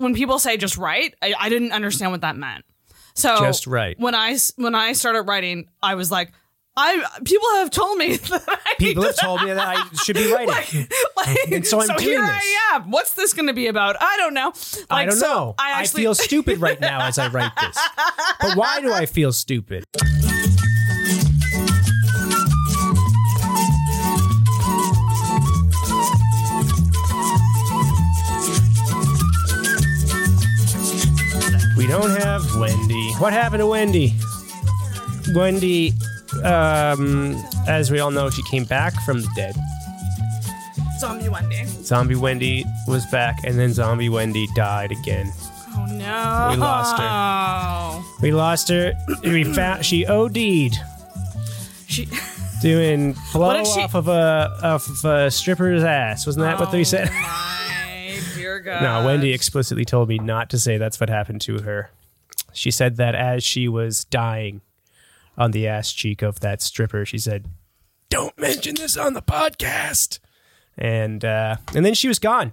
when people say just write, I, I didn't understand what that meant. So Just right. When I when I started writing, I was like, I people have told me that I People have told me that I should be writing. like, And so I'm doing here this. I am. What's this going to be about? I don't know. I Like, don't so know. I I, actually feel stupid right now as I write this. But why do I feel stupid? Don't have Wendy. What happened to Wendy? Wendy, um, as we all know, she came back from the dead. zombie Wendy. Zombie Wendy was back, and then Zombie Wendy died again. Oh no, We lost her. We lost her. We found she OD'd She doing blow did she- off of a off of a stripper's ass. Wasn't that what they said? Oh my dear God. No, Wendy explicitly told me not to say that's what happened to her. She said that as she was dying on the ass cheek of that stripper, she said, "Don't mention this on the podcast." And uh, and then she was gone.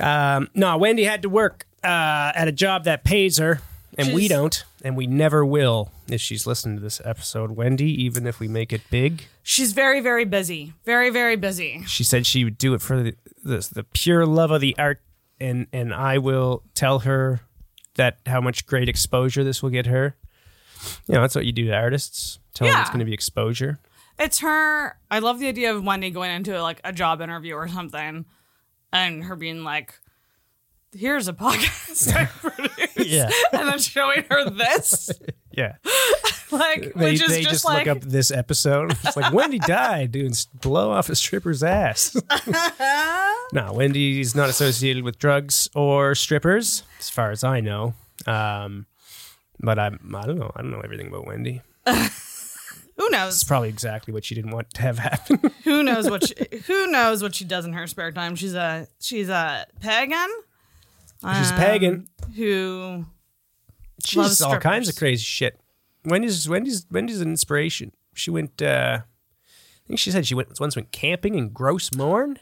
Um, no, Wendy had to work uh, at a job that pays her, and we don't, and we never will. If she's listening to this episode, Wendy, even if we make it big, She's very very busy. Very very busy. she said she would do it for the, the the pure love of the art and and I will tell her that how much great exposure this will get her. You know, that's what you do to artists. Tell them it's going to be exposure. It's her. I love the idea of Wendy going into like a job interview or something, and her being like, "Here's a podcast I produced," Yeah. and then showing her this, Yeah. like, They, which is they just, just, like, look up this episode. It's like Wendy died doing blow off a stripper's ass. no, Wendy's not associated with drugs or strippers, as far as I know. Um, but I'm I don't know. I don't know everything about Wendy. who knows? It's probably exactly what she didn't want to have happen. Who knows what? She, who knows what she does in her spare time? She's a she's a pagan. She's um, pagan. Who She's loves all kinds of crazy shit. Wendy's Wendy's Wendy's an inspiration. She went. uh I think she said she went once went camping in Gros Morne.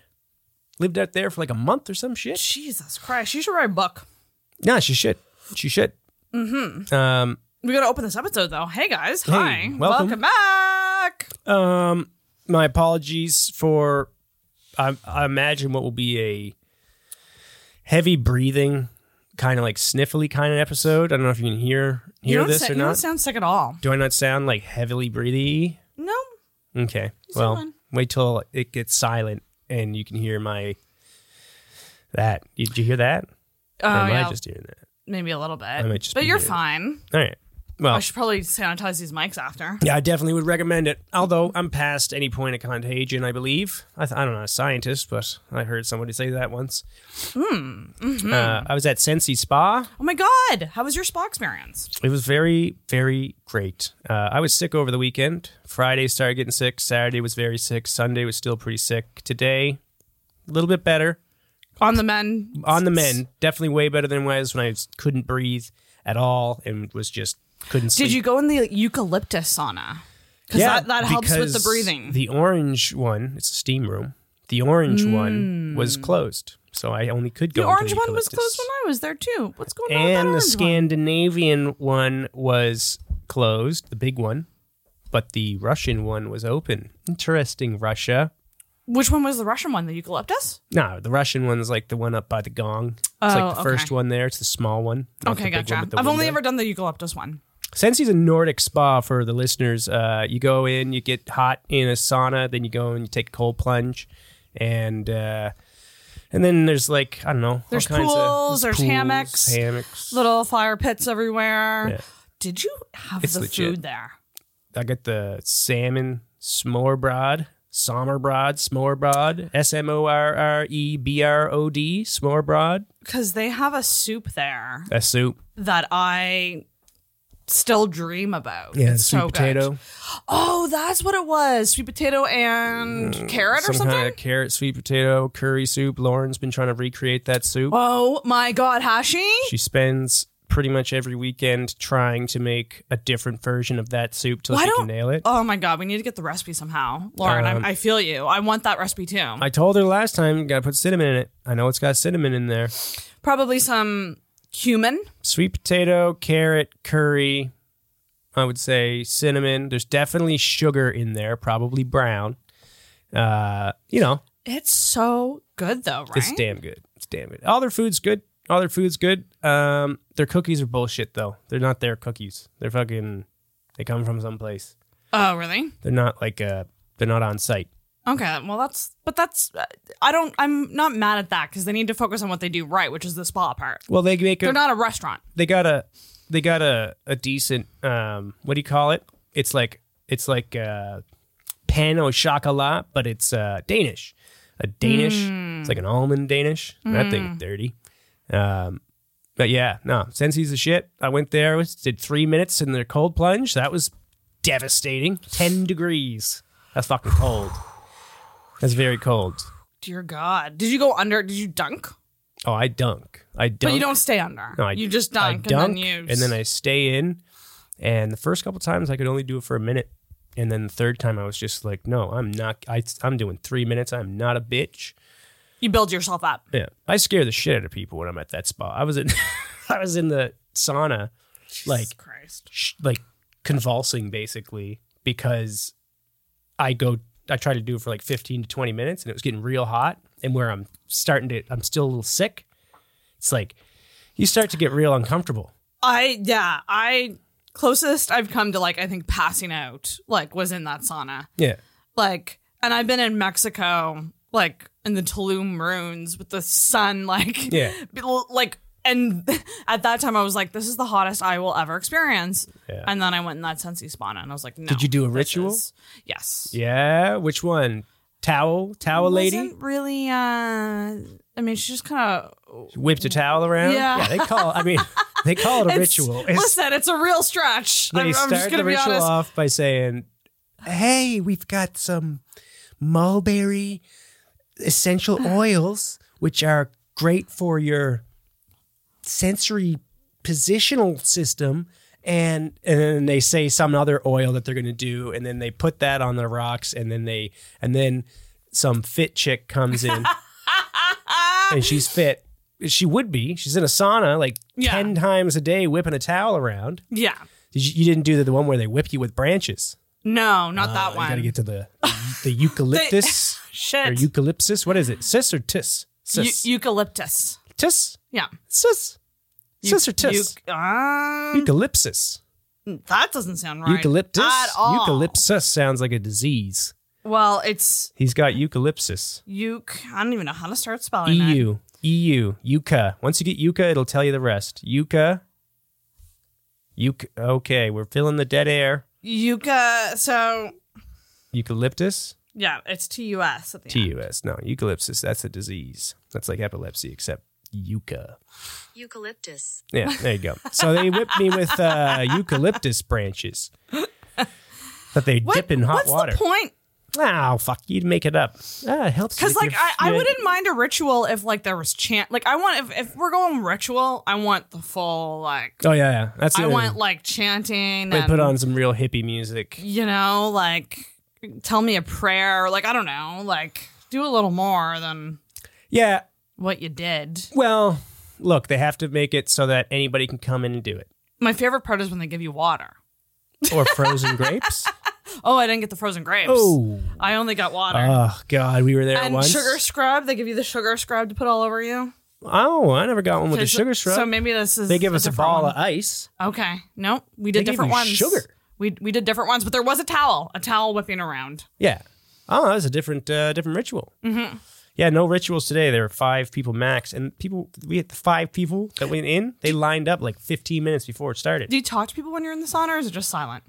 Lived out there for like a month or some shit. Jesus Christ? She should write a book. No, she should. She should. Mm-hmm. Um, We gotta open this episode though. Hey guys, hi, welcome. back. um, my apologies for. I, I imagine what will be a heavy breathing, kind of like sniffly kind of episode. I don't know if you can hear hear don't, this sa- or you don't not. sound sick at all. Do I not sound like heavily breathy? No, Okay. sound Well, fine. wait till it gets silent and you can hear my that. Did you hear that? oh or am yeah, I just hearing that? maybe a little bit. might just but you're weird. fine. All right. Well, I should probably sanitize these mics after. yeah, I definitely would recommend it. Although I'm past any point of contagion, I believe. I th- I'm not know, a scientist, but I heard somebody say that once. Hmm, mm-hmm. Uh, I was at Sensi Spa. Oh my god, how was your spa experience? It was very, very great. Uh, I was sick over the weekend. Friday started getting sick. Saturday was very sick. Sunday was still pretty sick. Today, a little bit better. On the men, on the men, definitely way better than when I was when I couldn't breathe at all and was just couldn't sleep. Did you go in the eucalyptus sauna? Because that, that helps with the breathing. The orange one, it's a steam room. The orange one was mm. closed, so I only could go. The orange one was closed when I was there too. What's going on? with that and the orange one? Scandinavian one was closed, the big one, but the Russian one was open. Interesting, Russia. Which one was the Russian one? The eucalyptus? No, the Russian one's like the one up by the gong. It's Oh, like the first one there. It's the small one. Okay, the big one gotcha. I've only ever done the eucalyptus one. Sensi's a Nordic spa for the listeners. Uh, you go in, you get hot in a sauna, then you go and you take a cold plunge, and uh, and then there's like I don't know, There's pools, of there's hammocks. hammocks. Little fire pits everywhere. Yeah. Did you have It's the legit. food there? I got the salmon smorbrod, sommerbrod, smorbrod, S M O R R E B R O D, smorbrod. Because they have a soup there A soup, that I still dream about. yeah, it's sweet so good. potato, Oh, that's what it was. Sweet potato and carrot or some something. kind of carrot, sweet potato, curry soup. Lauren's been trying to recreate that soup. Oh my god, Hashi! She spends pretty much every weekend trying to make a different version of that soup till Why she don't- can nail it. Oh my god, we need to get the recipe somehow, Lauren. Um, I, I feel you. I want that recipe too. I told her last time, gotta put cinnamon in it. I know it's got cinnamon in there. Probably some cumin. Sweet potato, carrot, curry. I would say cinnamon. There's definitely sugar in there, probably brown. Uh, you know, It's so good though, right? it's damn good. It's damn good. All their food's good. All their food's good. Um, their cookies are bullshit though. They're not their cookies. They're fucking. They come from someplace. oh, really? They're not like uh. They're not on site. Okay, well that's but that's I don't I'm not mad at that because they need to focus on what they do right, which is the spa part. Well, they make a. They're not a restaurant. they got a they got a a decent um what do you call it? It's like it's like uh pain au chocolat but it's uh danish. A danish it's like an almond danish. That thing dirty. Um but yeah no sensi's the shit. I went there was did three minutes in their cold plunge. That was devastating. 10 degrees. That's fucking cold that's very cold Dear God, did you go under? Did you dunk? oh i dunk i dunk But you don't stay under. No, I, you just I dunk, dunk and then you and then I stay in. And the first couple times I could only do it for a minute, and then the third time I was just like, no, I'm not. I, I'm doing three minutes. I'm not a bitch. you build yourself up. Yeah, I scare the shit out of people when I'm at that spot. I was in, I was in the sauna, like Christ. sh- like convulsing basically because I go I try to do it for like 15 to 20 minutes and it was getting real hot and where I'm starting to I'm still a little sick it's like you start to get real uncomfortable. I yeah I closest I've come to like I think passing out like was in that sauna. Yeah. Like and I've been in Mexico like in the Tulum ruins with the sun like Yeah. like and at that time I was like this is the hottest I will ever experience. Yeah. and then I went in that Sensi sauna and I was like no Did you do a ritual? is- yes. Yeah which one? Towel towel lady? really uh I mean she just kind of whipped a towel around? Yeah. they call I mean they call it a ritual. It's- listen it's a real stretch. They I'm, I'm start just gonna the ritual off by saying, "Hey, we've got some mulberry essential oils, which are great for your sensory positional system." And and then they say some other oil that they're going to do, and then they put that on the rocks, and then they and then some fit chick comes in, and she's fit. She would be. She's in a sauna like Yeah. ten times a day, whipping a towel around. yeah Did you, you didn't do the, the one where they whip you with branches. no not that Uh, one You got to get to the the eucalyptus or shit eucalyptus. What is it? Cis or tis? Cis. eucalyptus tis. Yeah Cis. Cis or tis? Eu- um, Eucalyptus. that doesn't sound right Eucalyptus. at all. Eucalyptus sounds like a disease. Well, it's He's got eucalyptus. euc. I don't even know how to start spelling that. EU. EU. Yucca. Once you get yucca, it'll tell you the rest. Yucca. Yucca. Okay, we're filling the dead air. Euca. So Eucalyptus. yeah, it's T U S at the end. TUS. No, eucalyptus. That's a disease. That's like epilepsy, except yucca. Eucalyptus. Yeah, there you go. So they whipped me with uh, eucalyptus branches that they What- dip in hot what's water. the point? Oh, fuck. You'd make it up. Ah, it helps. Because like I, I wouldn't mind a ritual if like there was chant. Like I want if if we're going ritual, I want the full like. Oh, yeah, yeah. That's I want like chanting. They put on some real hippie music. You know, like tell me a prayer. Like I don't know. Like do a little more than Yeah. What you did. Well, look, they have to make it so that anybody can come in and do it. My favorite part is when they give you water. Or frozen grapes. Oh, I didn't get the frozen grapes. Oh. I only got water. Oh, God. We were there and once. sugar scrub. They give you the sugar scrub to put all over you. Oh, I never got one with the So- sugar scrub. So maybe this is they give us a different ball one. of ice. Okay. No, we did They gave different you ones. sugar. We we did different ones, but there was a towel, a towel whipping around. Yeah. Oh, that was a different uh, different ritual. Mm-hmm. Yeah, no rituals today. There were five people max, and people we had the five people that went in. They lined up like 15 minutes before it started. Do you talk to people when you're in the sauna, or is it just silent?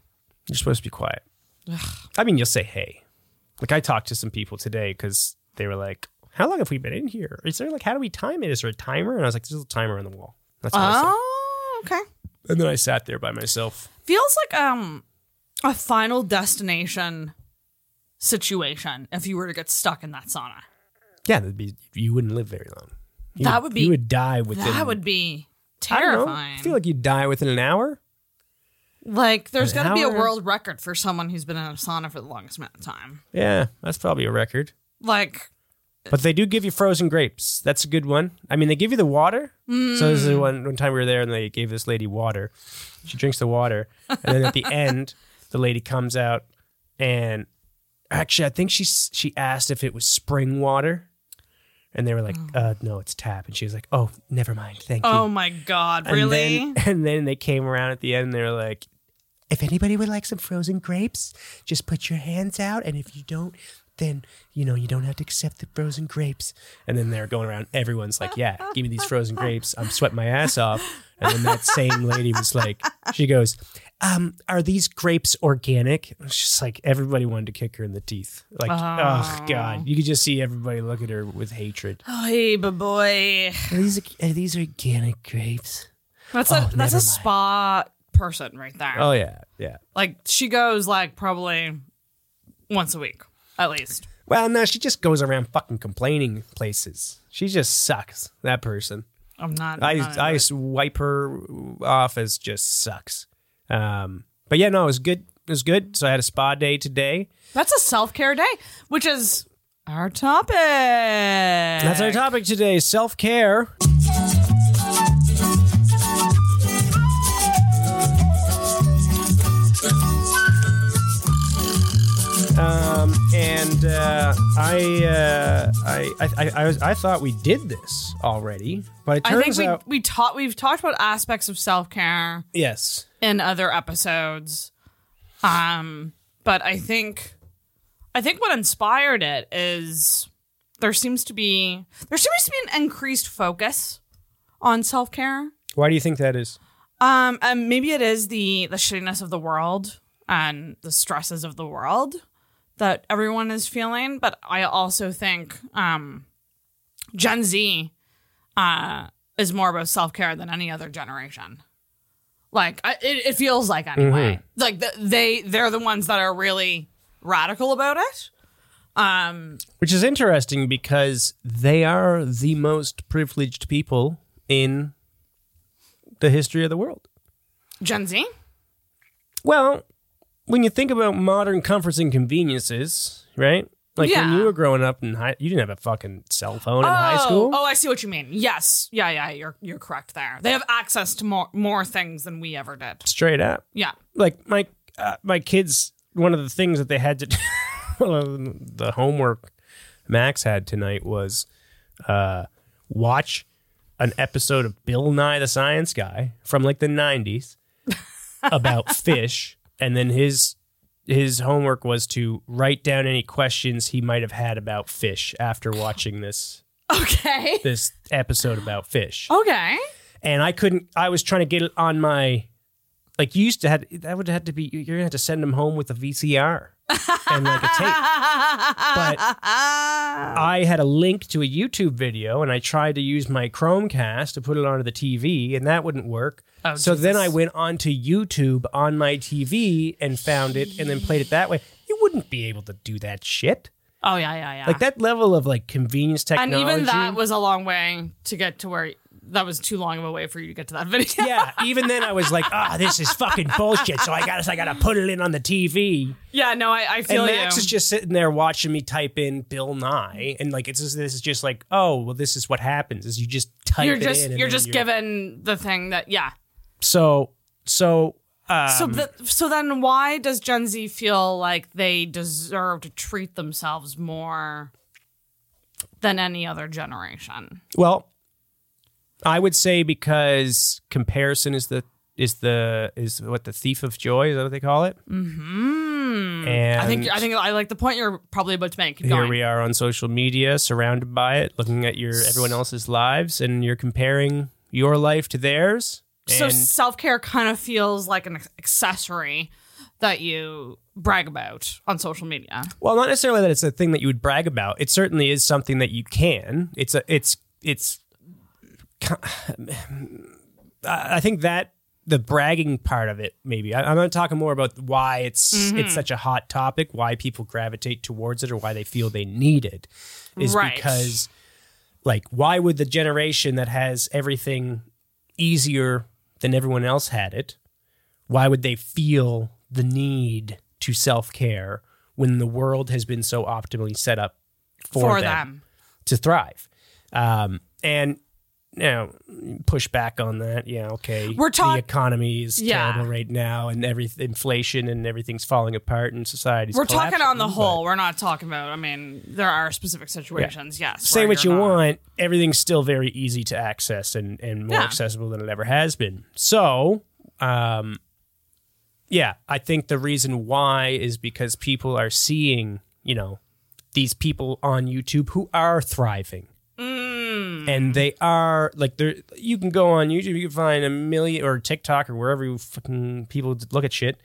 You're supposed to be quiet. I mean, you'll say hey. Like I talked to some people today because they were like, "How long have we been in here? Is there like how do we time it? Is there a timer?" And I was like, "There's a timer on the wall." That's what I said. Oh, okay. And then I sat there by myself. Feels like um a final destination situation if you were to get stuck in that sauna. Yeah, that'd be you wouldn't live very long. You That would be- you would die within That would be I don't know. terrifying. I feel like you'd die within an hour. Like there's got to be a world record for someone who's been in a sauna for the longest amount of time. Yeah, that's probably a record. Like But they do give you frozen grapes. That's a good one. I mean, they give you the water. So this is mm. one one time we were there, and they gave this lady water. She drinks the water, and then at the end, the lady comes out, and actually, I think she she asked if it was spring water, and they were like, uh, "No, it's tap." And she was like, "Oh, never mind, thank you." oh my god, And really? then- and then they came around at the end, and they were like, if anybody would like some frozen grapes, just put your hands out. And if you don't, then, you know, you don't have to accept the frozen grapes. And then they're going around. Everyone's like, yeah, give me these frozen grapes. I'm sweating my ass off. And then that same lady was like, she goes, um, are these grapes organic? It's just like everybody wanted to kick her in the teeth. Like, oh, God. You could just see everybody look at her with hatred. oh, hey, but boy, Are these, are these organic grapes? that's Oh, a that's a mind. spa person right there. Oh, yeah. Yeah. Like she goes like probably once a week at least. Well, no, she just goes around fucking complaining places. She just sucks. That person. I'm not. I I'm not I just wipe her off as just sucks. Um, but yeah, no, it was good. It was good. So I had a spa day today. that's a self care day, which is our topic. That's our topic today: self care. Um, and uh, I, uh, I, I, I, I, was, I thought we did this already, but it I think we out we taught we've talked about aspects of self care yes. in other episodes. Um, but I think I think what inspired it is there seems to be there seems to be an increased focus on self care. Why do you think that is? Um, maybe it is the the shittiness of the world and the stresses of the world that everyone is feeling. But I also think um, Gen Z uh, is more about self care than any other generation. Like I, it, it feels like anyway. Like the, they they're the ones that are really radical about it. Um, Which is interesting because they are the most privileged people in the history of the world. Gen Z. Well, when you think about modern comforts and conveniences, right? Like when you were growing up in high, you didn't have a fucking cell phone in high Oh, school. Oh, I see what you mean. Yes. Yeah, yeah, you're you're correct there. They have access to more more things than we ever did. Straight up. Yeah. Like my uh, my kids, one of the things that they had to, well, the homework Max had tonight was uh, watch an episode of Bill Nye the Science Guy from like the '90s about fish, and then his his homework was to write down any questions he might have had about fish after watching this Okay. this episode about fish. Okay. And I couldn't. I was trying to get it on my. Like you used to have that would have to be you're gonna have to send them home with a VCR and like a tape. But I had a link to a YouTube video and I tried to use my Chromecast to put it onto the TV and that wouldn't work. Oh, so then I went onto YouTube on my TV and found it and then played it that way. You wouldn't be able to do that shit. Oh yeah, yeah, yeah. Like that level of like convenience technology. and even that was a long way to get to where that was too long of a way for you to get to that video. yeah, even then I was like, ah, this is fucking bullshit. So I gotta I gotta put it in on the TV. yeah, no, I, I feel and Max you. is just sitting there watching me type in Bill Nye, and like it's just, this is just like, oh, well, this is what happens is you just type you're it just in. and you're just given the thing that yeah. so so. Um, So th- so then why does Gen Z feel like they deserve to treat themselves more than any other generation? well, I would say because comparison is the is the is what the thief of joy is that what they call it? Mm-hmm. And I think I think I like the point you're probably about to make. Keep here going. we are on social media surrounded by it looking at your everyone else's lives and you're comparing your life to theirs So self care kind of feels like an accessory that you brag about on social media. well not necessarily that it's a thing that you would brag about it certainly is something that you can it's a it's it's i think that the bragging part of it maybe I, i'm not talking more about why it's it's such a hot topic why people gravitate towards it or why they feel they need it is Right. because like why would the generation that has everything easier than everyone else had it, why would they feel the need to self care when the world has been so optimally set up for, for them, them. to thrive? Um, and you know, push back on that. Yeah, okay. We're talk- the economy is Yeah. terrible right now, and every inflation and everything's falling apart, and society's We're talking on the whole. We're not talking about. I mean, there are specific situations. Yes. say what you not- want, everything's still very easy to access and, and more Yeah. accessible than it ever has been. So, um, yeah, I think the reason why is because people are seeing, you know, these people on YouTube who are thriving. And they are like they're you can go on YouTube, you can find a million or TikTok or wherever you fucking people look at shit,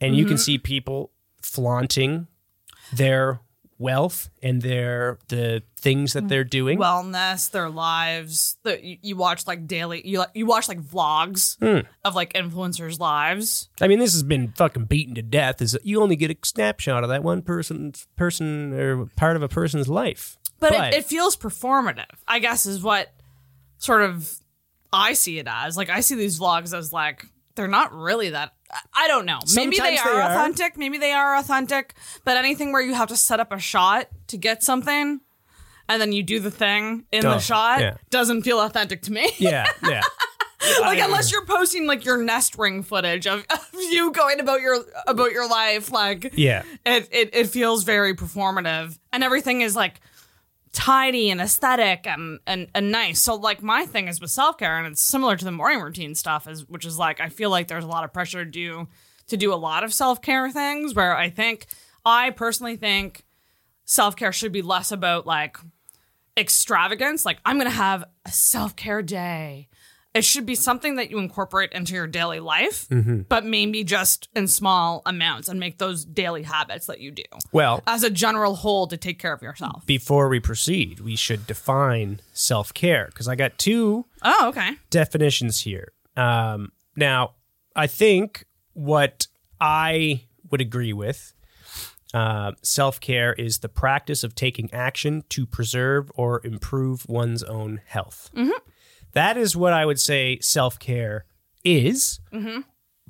and you can Mm-hmm. see people flaunting their wealth and their the things that they're doing. wellness, their lives. The, you, you watch like daily. You like you watch like vlogs Hmm. of like influencers' lives. I mean, this has been fucking beaten to death. Is that you only get a snapshot of that one person's person or part of a person's life. But, it, it feels performative. I guess is what sort of I see it as. Like I see these vlogs as like they're not really that. I- I don't know. Maybe they Sometimes are, are. authentic. Maybe they are authentic. But anything where you have to set up a shot to get something, and then you do the thing in Oh, the shot, yeah. doesn't feel authentic to me. yeah, yeah. like unless you're posting like your nest ring footage of, of you going about your about your life like Yeah. it, it it feels very performative and everything is like tidy and aesthetic and, and and nice. So like my thing is with self-care and it's similar to the morning routine stuff is which is like i feel like there's a lot of pressure to do to do a lot of self-care things where i think i personally think self-care should be less about like extravagance. Like i'm gonna have a self-care day it should be something that you incorporate into your daily life but maybe just in small amounts and make those daily habits that you do. Well, as a general whole to take care of yourself. before we proceed, we should define self care because I got two oh okay. definitions here. Um, now, I think what I would agree with uh, self care is the practice of taking action to preserve or improve one's own health. That is what I would say self care is.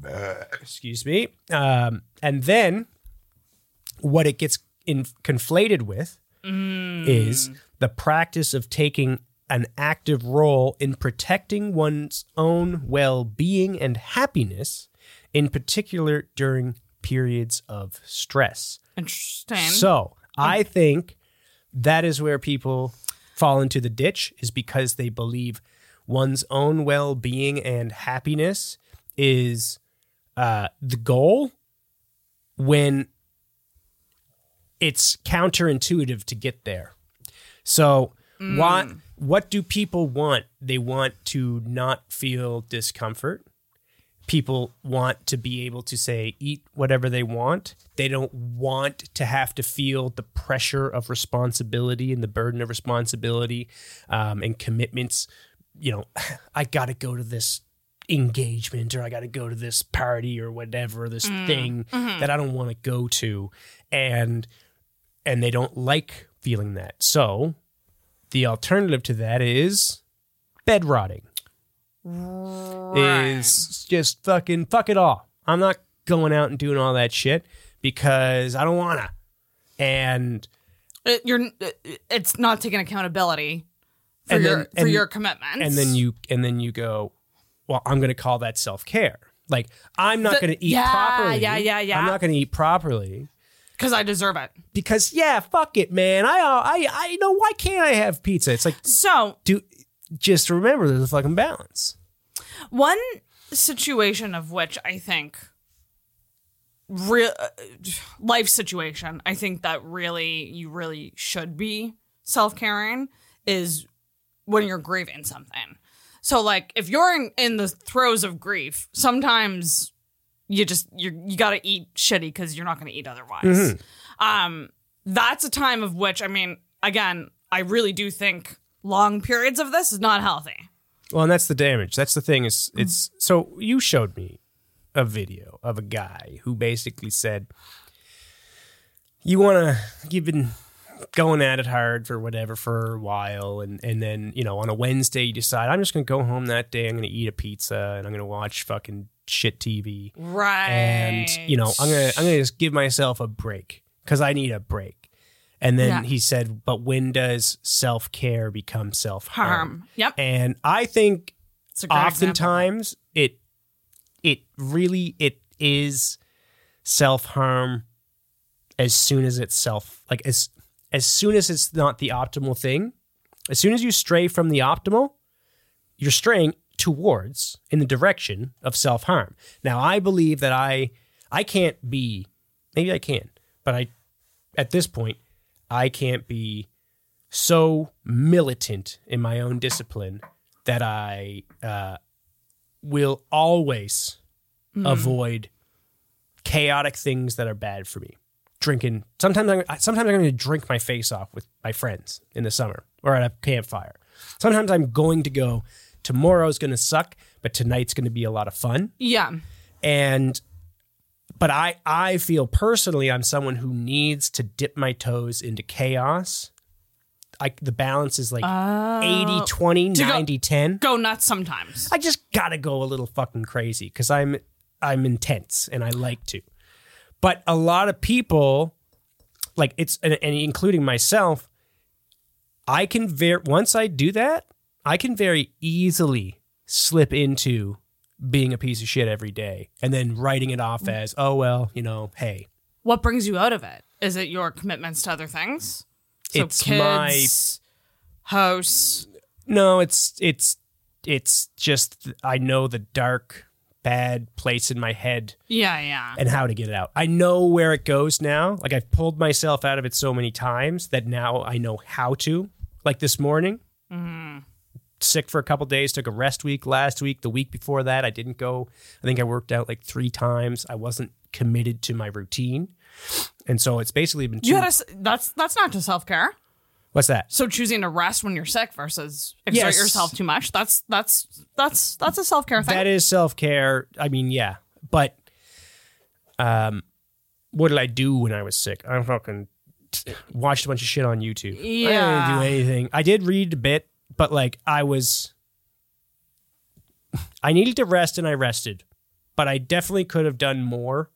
Uh, excuse me. Um, and then what it gets in, conflated with is the practice of taking an active role in protecting one's own well being and happiness, in particular during periods of stress. interesting So I think that is where people fall into the ditch, is because they believe one's own well being and happiness is uh, the goal when it's counterintuitive to get there. So what what do people want? They want to not feel discomfort. People want to be able to say eat whatever they want. They don't want to have to feel the pressure of responsibility and the burden of responsibility um, and commitments. You know, I got to go to this engagement or I got to go to this party or whatever this mm-hmm. thing mm-hmm. that I don't want to go to and and they don't like feeling that. So the alternative to that is bed rotting. Is just fucking fuck it all. I'm not going out and doing all that shit because I don't wanna. And It- you're uh, uh, it's not taking accountability for And your then- for and- your commitments and then you and then you go, well, I'm gonna call that self care. Like I'm not gonna eat yeah, properly. yeah, yeah, yeah. I'm not gonna eat properly because i deserve it because yeah, fuck it, man. I I I know why can't I have pizza? It's like so do just remember there's a fucking balance. One situation of which I think real uh, life situation I think that really you really should be self-caring is when you're grieving something. So like if you're in, in the throes of grief, sometimes you just you you got to eat shitty cuz you're not going to eat otherwise. Um that's a time of which I mean again, I really do think long periods of this is not healthy. Well, and that's the damage. That's the thing. Is it's so you showed me a video of a guy who basically said, "You want to you've been going at it hard for whatever for a while and and then you know on a wednesday you decide i'm just gonna go home that day i'm gonna eat a pizza and i'm gonna watch fucking shit tv Right. and you know i'm gonna i'm gonna just give myself a break because i need a break and then Yeah. he said but when does self-care become self-harm harm. Yep. and i think great example. oftentimes it it really it is self-harm as soon as it's self like as as soon as it's not the optimal thing as soon as you stray from the optimal you're straying towards in the direction of self-harm now i believe that i i can't be maybe i can but i at this point i can't be so militant in my own discipline that i uh, will always avoid chaotic things that are bad for me. Drinking. Sometimes I'm sometimes I'm going to drink my face off with my friends in the summer or at a campfire. Sometimes I'm going to go. Tomorrow's going to suck, but tonight's going to be a lot of fun. Yeah. And but I I feel personally I'm someone who needs to dip my toes into chaos. I, the balance is like 80 20 go- 90 10 Go nuts sometimes. I just gotta go a little fucking crazy because I'm I'm intense and I like to. But a lot of people, like it's and, and including myself, I can very once I do that, I can very easily slip into being a piece of shit every day and then writing it off mm. as, oh well, you know, hey, What brings you out of it? Is it your commitments to other things? So It's kids, house. no, it's it's it's just I know the dark, bad place in my head Yeah, yeah. and how to get it out. I know where it goes now. Like I've pulled myself out of it so many times that now I know how to. Like this morning, mm-hmm. sick for a couple days, took a rest week last week. The week before that, I didn't go. I think I worked out like three times. I wasn't committed to my routine. And so it's basically been two. You had a, that's that's not to self care. What's that? So choosing to rest when you're sick versus exert Yes. yourself too much. That's that's that's that's a self care thing. That is self care. I mean, yeah, but um, what did I do when I was sick? I fucking watched a bunch of shit on YouTube. I Yeah. didn't do anything. I did read a bit, but like I was, I needed to rest and I rested, but I definitely could have done more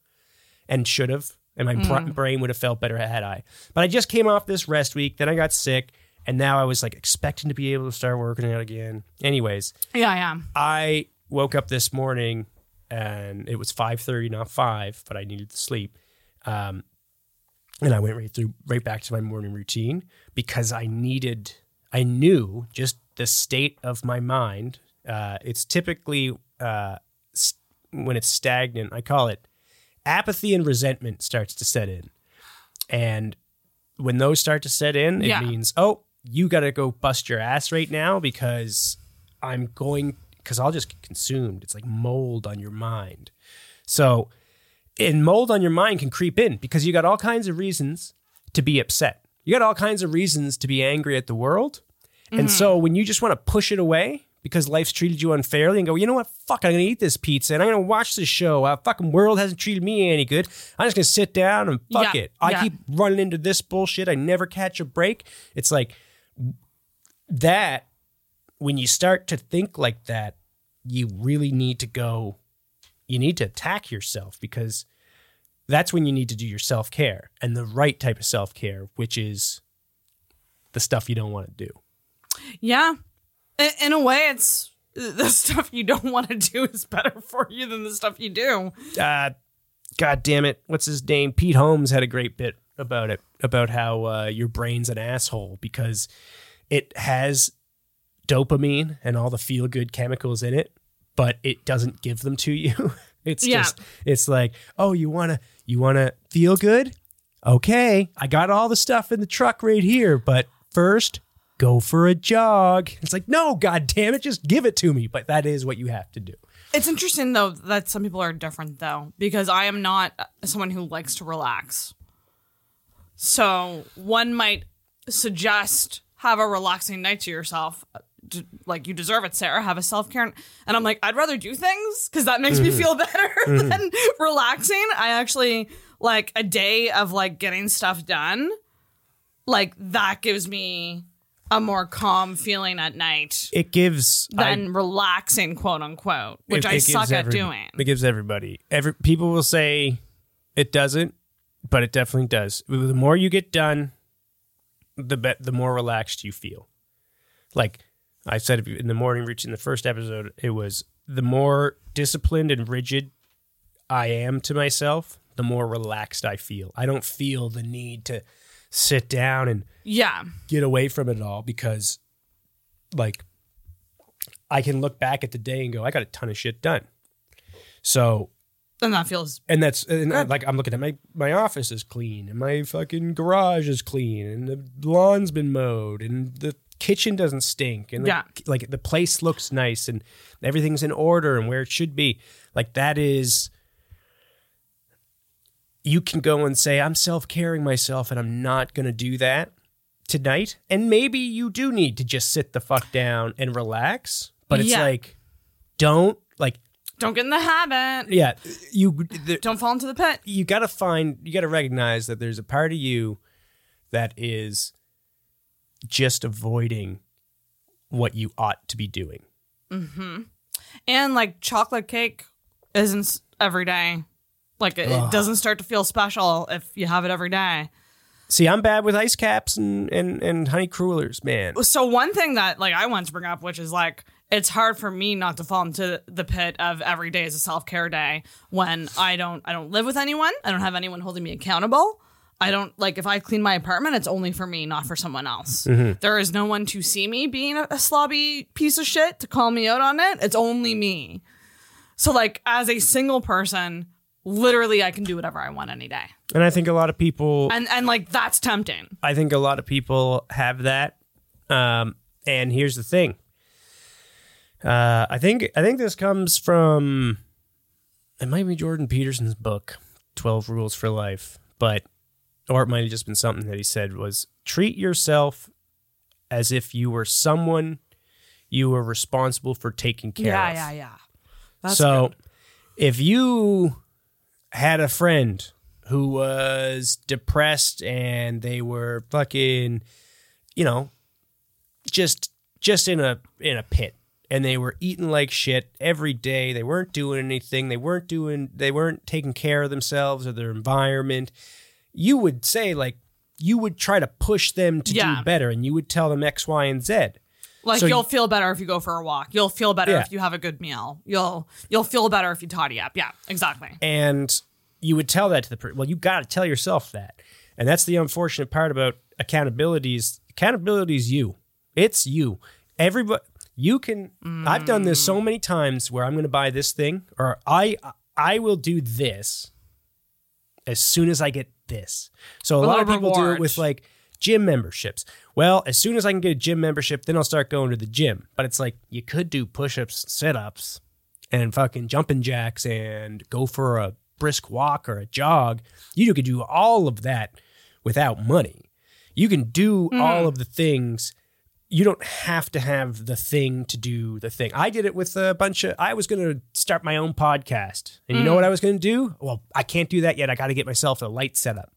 and should have, and my br- brain would have felt better had I. But I just came off this rest week, then I got sick, and now I was like expecting to be able to start working out again. Anyways, yeah, I am. I woke up this morning and it was 5:30 not 5 but I needed to sleep um, and I went right through right back to my morning routine because I needed I knew just the state of my mind uh, it's typically uh, s- when it's stagnant I call it apathy and resentment starts to set in and when those start to set in it Yeah. means oh you got to go bust your ass right now because I'm going because I'll just get consumed. It's like mold on your mind. So, and mold on your mind can creep in because you got all kinds of reasons to be upset. You got all kinds of reasons to be angry at the world. And mm-hmm. so when you just want to push it away because life's treated you unfairly and go, you know what? Fuck, I'm going to eat this pizza and I'm going to watch this show. Uh, fucking world hasn't treated me any good. I'm just going to sit down and fuck Yeah, it. I yeah. keep running into this bullshit. I never catch a break. It's like that when you start to think like that, you really need to go, you need to attack yourself because that's when you need to do your self care and the right type of self care, which is the stuff you don't want to do. Yeah. In, in a way, it's the stuff you don't want to do is better for you than the stuff you do. Uh, God damn it. What's his name? Pete Holmes had a great bit about it, about how uh, your brain's an asshole because it has dopamine and all the feel good chemicals in it, but it doesn't give them to you. it's Yeah. just, it's like, oh, you want to, you want to feel good? Okay. I got all the stuff in the truck right here, but first, go for a jog. It's like, no, God damn it, just give it to me. But that is what you have to do. It's interesting though that some people are different though because I am not someone who likes to relax. So one might suggest have a relaxing night to yourself. Like you deserve it, Sarah. Have a self care, and I'm like, I'd rather do things because that makes me mm-hmm. feel better mm-hmm. than relaxing. I actually like a day of like getting stuff done. like that gives me a more calm feeling at night It gives I- than relaxing, quote unquote, which it- I it gives suck at every- doing. It gives everybody. Every people will say it doesn't, but it definitely does. The more you get done, the bet the more relaxed you feel. Like I said in the morning in the first episode, it was the more disciplined and rigid I am to myself, the more relaxed I feel. I don't feel the need to sit down and Yeah. get away from it all because like I can look back at the day and go, I got a ton of shit done. So And that feels and that's and uh, Good. like I'm looking at my my office is clean and my fucking garage is clean and the lawn's been mowed and the kitchen doesn't stink and the- Yeah. like the place looks nice and everything's in order and where it should be. Like that is you can go and say I'm self-caring myself and I'm not going to do that tonight. And maybe you do need to just sit the fuck down and relax, but it's Yeah. like don't like don't get in the habit. yeah, you the, Don't fall into the pit. you got to find you got to recognize that there's a part of you that is just avoiding what you ought to be doing. Mm-hmm. And like chocolate cake isn't every day. Like it, it doesn't start to feel special if you have it every day. See, I'm bad with ice caps and and and honey crullers, man. So one thing that like I want to bring up, which is like it's hard for me not to fall into the pit of every day is a self care day when I don't I don't live with anyone. I don't have anyone holding me accountable. I don't like if I clean my apartment, it's only for me, not for someone else. Mm-hmm. There is no one to see me being a, a slobby piece of shit to call me out on it. It's only me. So like as a single person, literally I can do whatever I want any day. And I think a lot of people And and like that's tempting. I think a lot of people have that. Um, and here's the thing. Uh, I think I think this comes from it might be Jordan Peterson's book, Twelve Rules for Life, but or it might have just been something that he said was treat yourself as if you were someone you were responsible for taking care Yeah, of. yeah, yeah. That's so good. if you had a friend who was depressed and they were fucking you know just just in a in a pit. And they were eating like shit every day. They weren't doing anything. They weren't doing they weren't taking care of themselves or their environment. You would say like you would try to push them to Yeah. do better and you would tell them x y and z Like So you'll you- feel better if you go for a walk. You'll feel better Yeah. if you have a good meal. You'll you'll feel better if you toddy up. Yeah, exactly. and you would tell that to the person. Well, you got to tell yourself that, and that's the unfortunate part about accountability. Is accountability is you. It's you. Everybody. You can. I've done this so many times where I'm going to buy this thing, or I I will do this as soon as I get this. So a, A lot of people do it with like gym memberships. Well, as soon as I can get a gym membership, then I'll start going to the gym. But it's like you could do push-ups, sit-ups, and fucking jumping jacks and go for a brisk walk or a jog. You could do all of that without money. You can do mm-hmm. all of the things. You don't have to have the thing to do the thing. I did it with a bunch of. I was going to start my own podcast, and you know mm. what I was going to do? Well, I can't do that yet. I got to get myself a light setup.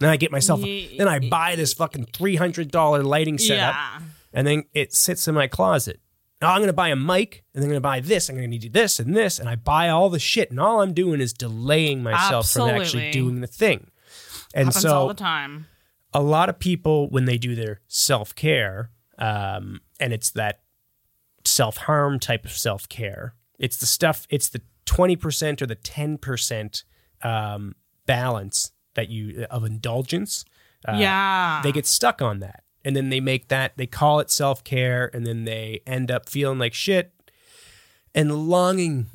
Then I get myself. Ye- then I buy this fucking three hundred dollar lighting setup Yeah. and then it sits in my closet. Now I'm going to buy a mic, and then I'm going to buy this. I'm going to need this and this, and I buy all the shit, and all I'm doing is delaying myself from actually doing the thing. And Happens all so the time. a lot of people when they do their self care, um, and it's that self harm type of self care. It's the stuff. It's the twenty percent or the ten percent um, balance that you of indulgence. Uh, yeah. they get stuck on that. And then they make that they call it self-care and then they end up feeling like shit and longing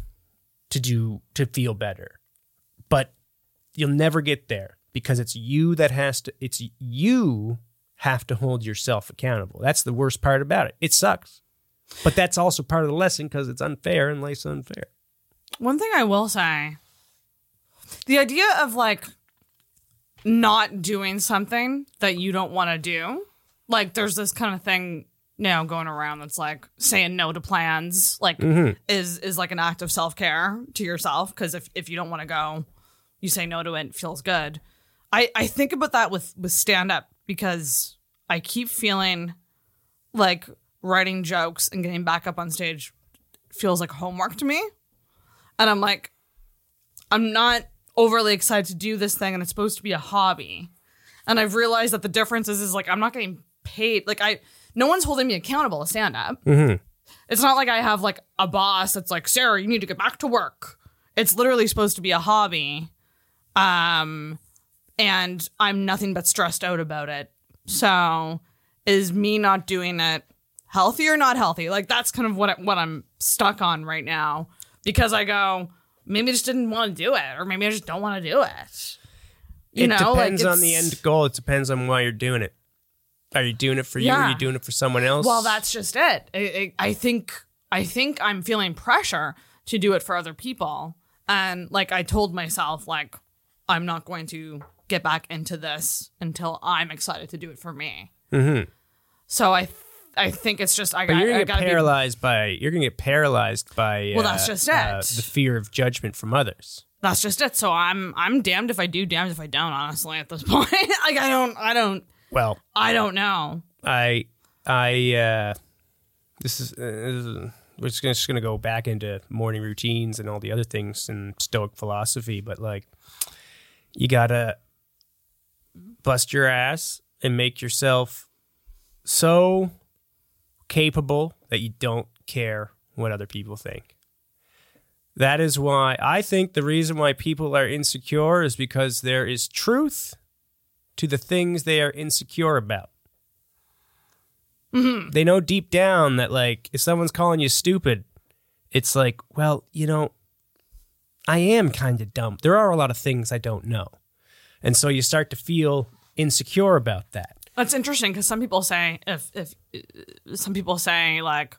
to do to feel better. But you'll never get there because it's you that has to it's you have to hold yourself accountable. That's the worst part about it. It sucks. But that's also part of the lesson because it's unfair and life's unfair. One thing I will say the idea of like not doing something that you don't want to do, like there's this kind of thing now going around that's like saying no to plans, like mm-hmm. is is like an act of self care to yourself. Because if, if you don't want to go, you say no to it, it feels good. I, I think about that with, with stand up because I keep feeling like writing jokes and getting back up on stage feels like homework to me. And I'm like, I'm not overly excited to do this thing and it's supposed to be a hobby. And I've realized that the difference is, is like I'm not getting paid. Like I no one's holding me accountable to stand up. It's not like I have like a boss that's like, Sarah, you need to get back to work. It's literally supposed to be a hobby. Um and I'm nothing but stressed out about it. So is me not doing it healthy or not healthy? Like that's kind of what I, what I'm stuck on right now because I go maybe I just didn't want to do it or maybe I just don't want to do it. You it know, like, depends on the end goal. It depends on why you're doing it. Are you doing it for you? Or are you doing it for someone else? Well, that's just it. I, I, I think I think I'm feeling pressure to do it for other people, and like I told myself, like I'm not going to get back into this until I'm excited to do it for me. Mm-hmm. So I, I think it's just I, But you're gonna I get gotta be paralyzed by. You're gonna get paralyzed by. Well, that's just uh, it. the fear of judgment from others. that's just it. So I'm I'm damned if I do, damned if I don't. Honestly, at this point, like I don't I don't Well, I don't know. I, I, uh, this is, uh, we're just gonna, just gonna go back into morning routines and all the other things and Stoic philosophy, but like, you gotta bust your ass and make yourself so capable that you don't care what other people think. That is why I think the reason why people are insecure is because there is truth to the things they are insecure about. Mm-hmm. They know deep down that, like, if someone's calling you stupid, it's like, well, you know, I am kind of dumb. There are a lot of things I don't know. And so you start to feel insecure about that. That's interesting because some people say if if uh, some people say like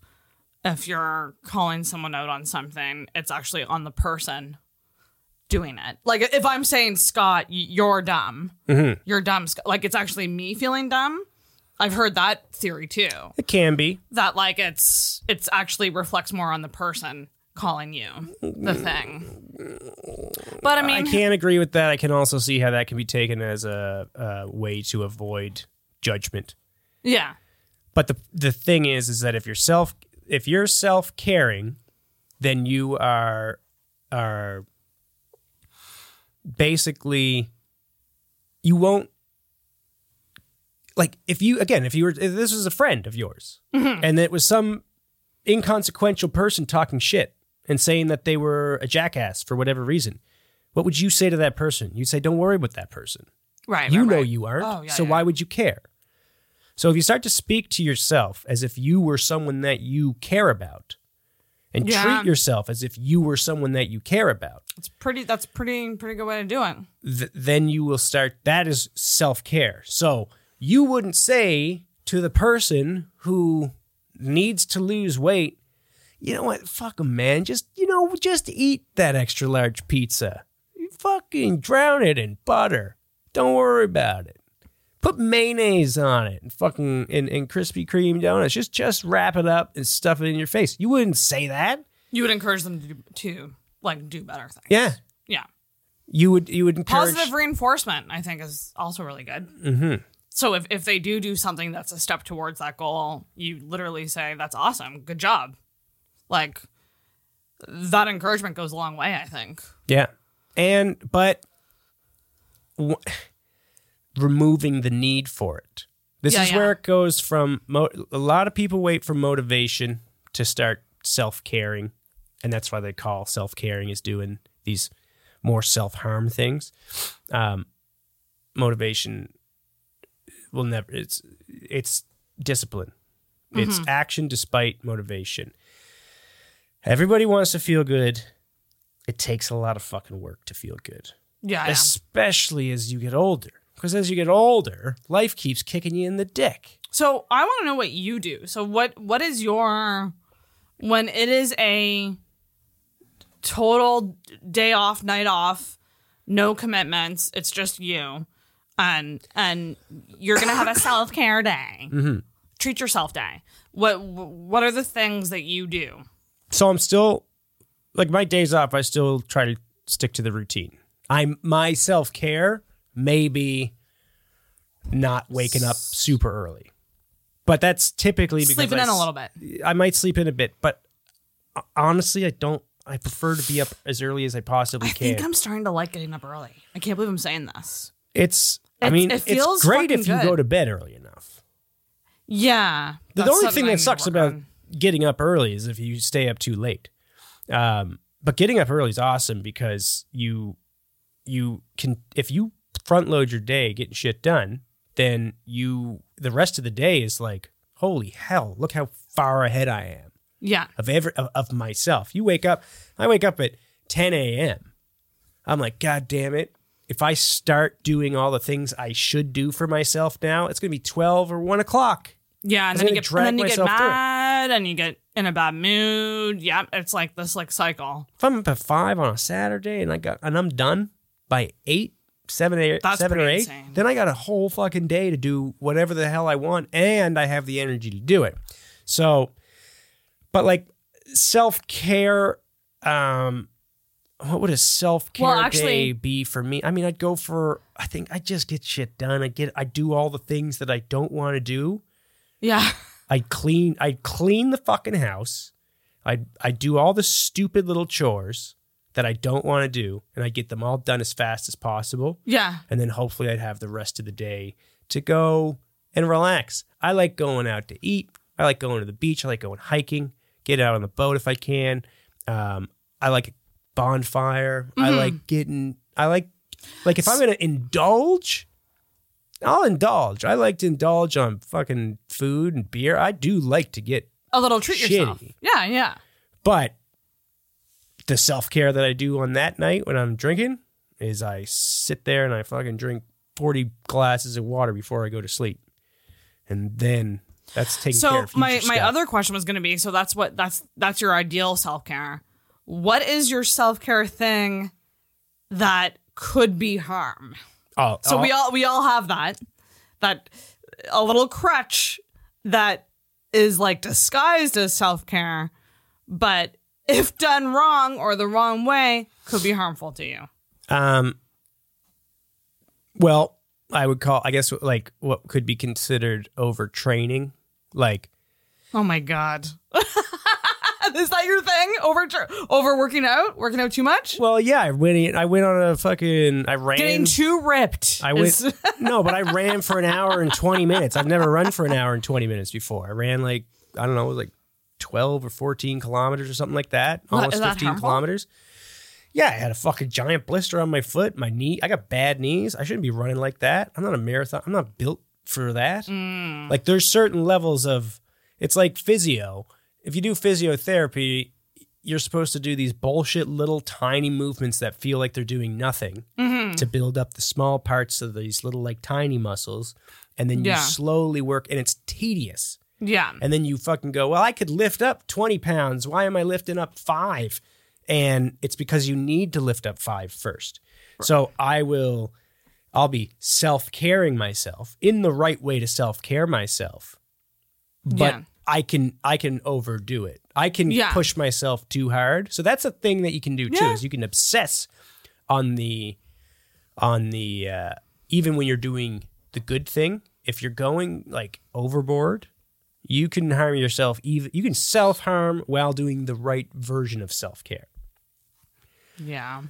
if you're calling someone out on something, it's actually on the person doing it. Like if I'm saying Scott, you're dumb, mm-hmm. you're dumb. Like it's actually me feeling dumb. I've heard that theory too. It can be. That like it's it's actually reflects more on the person calling you the thing. But I mean, I can't agree with that. I can also see how that can be taken as a, a way to avoid judgment. yeah, But the the thing is, is that if you're self if you're self caring, then you are are basically you won't like if you again if you were if this was a friend of yours mm-hmm. and it was some inconsequential person talking shit and saying that they were a jackass for whatever reason what would you say to that person you'd say don't worry about that person right. you right, know right. you aren't. Oh, yeah, so yeah. why would you care? So if you start to speak to yourself as if you were someone that you care about and Yeah. treat yourself as if you were someone that you care about, It's pretty. That's pretty pretty good way to do it. th- then you will start that is self-care. So you wouldn't say to the person who needs to lose weight, you know what, fuck 'em, man, just you know, just eat that extra large pizza. You fucking drown it in butter. Don't worry about it. Put mayonnaise on it and fucking and, and Krispy Kreme donuts. Just just wrap it up and stuff it in your face. You wouldn't say that. You would encourage them to do, to like do better things. Yeah. Yeah. You would you would encourage Positive reinforcement, I think, is also really good. Mm-hmm. So if, if they do do something that's a step towards that goal, you literally say, that's awesome. Good job. Like, that encouragement goes a long way, I think. Yeah. And, but w- removing the need for it. This Yeah, is yeah. where it goes from mo- a lot of people wait for motivation to start self caring. And that's why they call self caring is doing these more self harm things. Um, motivation will never, it's, it's discipline, it's Mm-hmm. action despite motivation. Everybody wants to feel good. It takes a lot of fucking work to feel good yeah. especially as you get older. Because as you get older, life keeps kicking you in the dick. So I want to know what you do. So what what is your when it is a total day off, night off, no commitments, it's just you, and and you're gonna have a self care day, mm-hmm. treat yourself day. What what are the things that you do? So I'm still like my days off. I still try to stick to the routine. I'm my self care maybe not waking up super early. But that's typically because Sleeping I in a little bit. I might sleep in a bit, but uh, honestly, I don't. I prefer to be up as early as I possibly I can. I think I'm starting to like getting up early. I can't believe I'm saying this. it's. I It's- mean, it feels it's great if you good. go to bed early enough. Yeah. The that's only thing that sucks about on. getting up early is if you stay up too late. Um, but getting up early is awesome because you you can if you front load your day getting shit done, then you the rest of the day is like holy hell, look how far ahead I am Yeah. of every of, of myself. You wake up, I wake up at 10 a.m. I'm like, God damn it. If I start doing all the things I should do for myself now, it's gonna be 12 or 1 o'clock. Yeah, and then you get and then you get through mad and you get in a bad mood. Yeah, it's like this like cycle. if I'm up at five on a Saturday and I got and I'm done by eight, seven, eight, That's seven or eight, insane. then I got a whole fucking day to do whatever the hell I want, and I have the energy to do it. So, but like self care, um, what would a self care Well, day be for me? I mean, I'd go for. I think I just get shit done. I get. I do all the things that I don't want to do. Yeah. I clean I clean the fucking house. I I do all the stupid little chores that I don't want to do and I get them all done as fast as possible Yeah. and then hopefully I'd have the rest of the day to go and relax. I like going out to eat. I like going to the beach. I like going hiking. Get out on the boat if I can. Um, I like a bonfire. I like getting. I like like if I'm gonna indulge, I'll indulge. I like to indulge on fucking food and beer. I do like to get, A little treat yourself. Yeah, yeah. but the self care that I do on that night when I'm drinking is I sit there and I fucking drink 40 glasses of water before I go to sleep. And then that's taking care So of future my my stuff. other question was going to be so that's what that's that's your ideal self-care. What is your self-care thing that could be harm? oh, So oh, we uh, all we all have that that a little crutch that is like disguised as self-care, but if done wrong or the wrong way could be harmful to you. Um, well, I would call, I guess, like what could be considered overtraining. Like, Oh my god. is that your thing? Over over working out? Working out too much? well, yeah, I went, I went on a fucking, I ran. Getting too ripped. I went, is- no, but I ran for an hour and 20 minutes. I've never run for an hour and 20 minutes before. I ran like, I don't know, it was like 12 or 14 kilometers or something like that. Almost is that 15 harmful? kilometers. Yeah, I had a fucking giant blister on my foot. My knee, I got bad knees. I shouldn't be running like that. I'm not a marathon. I'm not built for that. Mm. Like there's certain levels of it's like physio. If you do physiotherapy, you're supposed to do these bullshit little tiny movements that feel like they're doing nothing Mm-hmm. to build up the small parts of these little like tiny muscles and then you slowly work and it's tedious. Yeah. And then you fucking go, well, I could lift up 20 pounds. Why am I lifting up five? And it's because you need to lift up five first. So I will, I'll be self caring myself in the right way to self care myself. But Yeah. I can, I can overdo it. I can Yeah. push myself too hard. So that's a thing that you can do too, Yeah. is you can obsess on the, on the, uh, even when you're doing the good thing, if you're going like overboard, you can harm yourself even you can self-harm while doing the right version of self-care Yeah.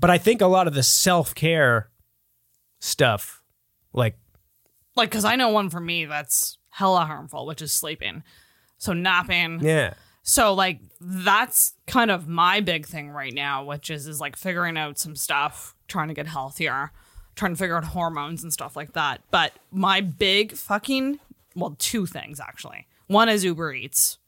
but i think a lot of the self-care stuff like Like, because I know one for me that's hella harmful, which is sleeping. So napping. yeah So like that's kind of my big thing right now, which is is like figuring out some stuff, trying to get healthier, trying to figure out hormones and stuff like that. But my big fucking well, two things actually. One is Uber Eats.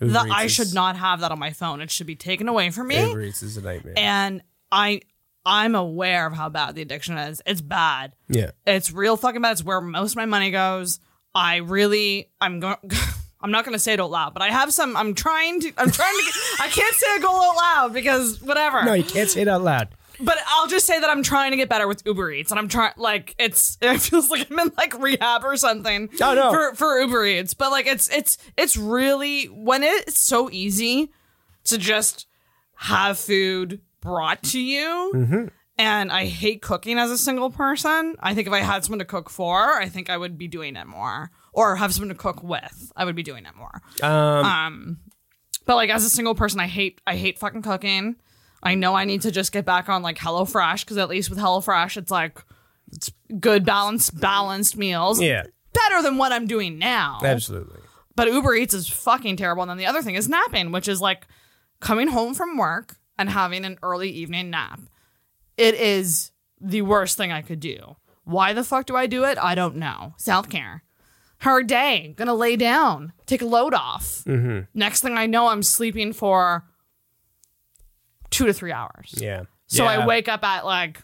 Uber that Eats I should not have that on my phone. It should be taken away from me. Uber Eats is a nightmare And I I'm aware of how bad the addiction is. It's bad. yeah It's real fucking bad. It's where most of my money goes. I really, I'm going. I'm not going to say it out loud, but I have some. I'm trying to. I'm trying to. Get, I can't say a goal out loud because whatever. no you can't say it out loud But I'll just say that I'm trying to get better with Uber Eats, and I'm trying. Like it's. It feels like I'm in like rehab or something. Oh, no. For for Uber Eats, but like it's it's it's really when it's so easy to just have food brought to you. Mm-hmm. And I hate cooking as a single person. I think if I had someone to cook for, I think I would be doing it more. Or have someone to cook with, I would be doing it more. Um, Um, but like as a single person, I hate I hate fucking cooking. I know I need to just get back on like HelloFresh because at least with HelloFresh, it's like it's good balanced balanced meals. yeah, Better than what I'm doing now. absolutely. But Uber Eats is fucking terrible. And then the other thing is napping, which is like coming home from work and having an early evening nap. It is the worst thing I could do. Why the fuck do I do it? I don't know. Self care. Her day, gonna lay down, take a load off. Mm-hmm. Next thing I know, I'm sleeping for two to three hours. Yeah. So Yeah. I wake up at like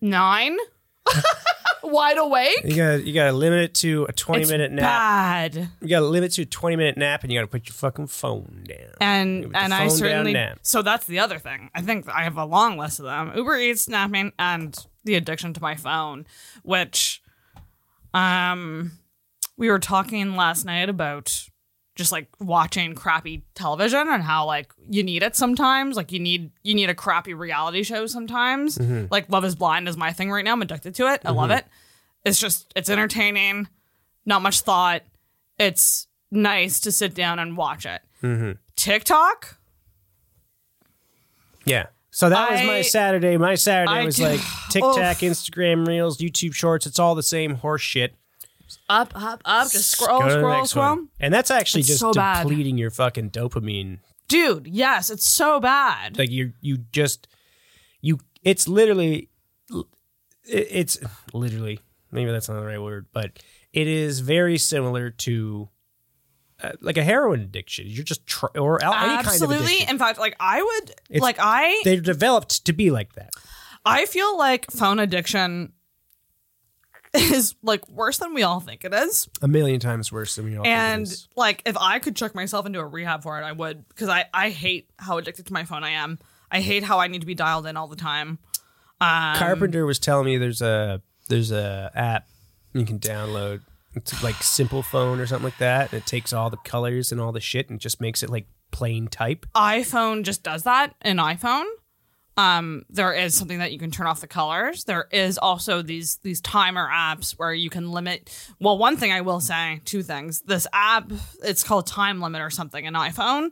nine, wide awake. You gotta you gotta limit it to a twenty It's minute nap. bad. You gotta limit it to a twenty minute nap, and you gotta put your fucking phone down. and and I phone down certainly so that's the other thing. I think I have a long list of them: Uber Eats, snapping, and the addiction to my phone. Which, um, we were talking last night about just like watching crappy television and how like you need it sometimes. Like you need you need a crappy reality show sometimes. Mm-hmm. Like Love Is Blind is my thing right now. I'm addicted to it. I love it. It's just it's entertaining, not much thought. It's nice to sit down and watch it. Mm-hmm. TikTok. Yeah. So that was my Saturday. My Saturday I was d- like TikTok, Instagram Reels, YouTube Shorts. It's all the same horse shit. Up, up, up. Just scroll, Go to the scroll, next scroll. one. And that's actually It's just so bad. depleting your fucking dopamine. Dude, yes, it's so bad. Like you, you just, you. It's literally, it- it's literally. Maybe that's not the right word, but it is very similar to. Uh, like a heroin addiction, you're just tr- or al- any kind of Absolutely. addiction. In fact, like I would, It's- like I, They're developed to be like that. I feel like phone addiction is like worse than we all think it is. A million times worse than we all. think it And is. like, if I could chuck myself into a rehab for it, I would because I I hate how addicted to my phone I am. I hate how I need to be dialed in all the time. Um, Carpenter was telling me there's a there's a app you can download. It's like Simple Phone or something like that. And it takes all the colors and all the shit and just makes it like plain type. iPhone just does that in iPhone. Um, there is something that you can turn off the colors. There is also these these timer apps where you can limit. Well, one thing I will say, two things. This app, it's called Time Limit or something in iPhone.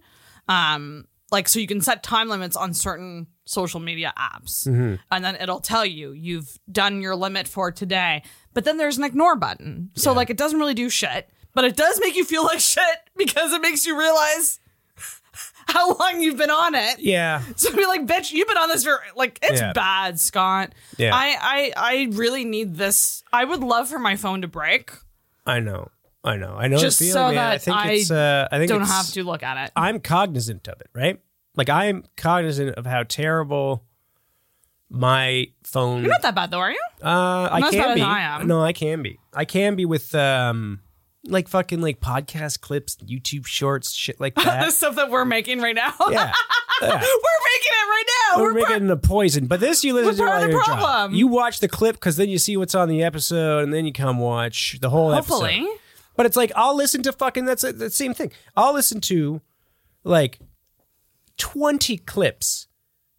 Um, like so you can set time limits on certain social media apps, and then it'll tell you you've done your limit for today. But then there's an ignore button, so like it doesn't really do shit, but it does make you feel like shit because it makes you realize how long you've been on it. Yeah. So be like, bitch, you've been on this for like it's Yeah. bad, Scott. Yeah. I, I I really need this. I would love for my phone to break. I know. I know. I know Just the so feeling, man. I that think I it's uh I think Don't have to look at it. I'm cognizant of it, right? Like I'm cognizant of how terrible my phone You're not that bad though, are you? Uh, I as bad can be. I am. No, I can be. I can be with um, like fucking like podcast clips, YouTube shorts, shit like that. the stuff that we're making right now. yeah, we're making it right now. we're, We're, making the poison. But this you listen to part while of the you're driving. problem. You watch the clip because then you see what's on the episode, and then you come watch the whole episode. hopefully. episode. But it's like I'll listen to fucking that's the same thing. I'll listen to like twenty clips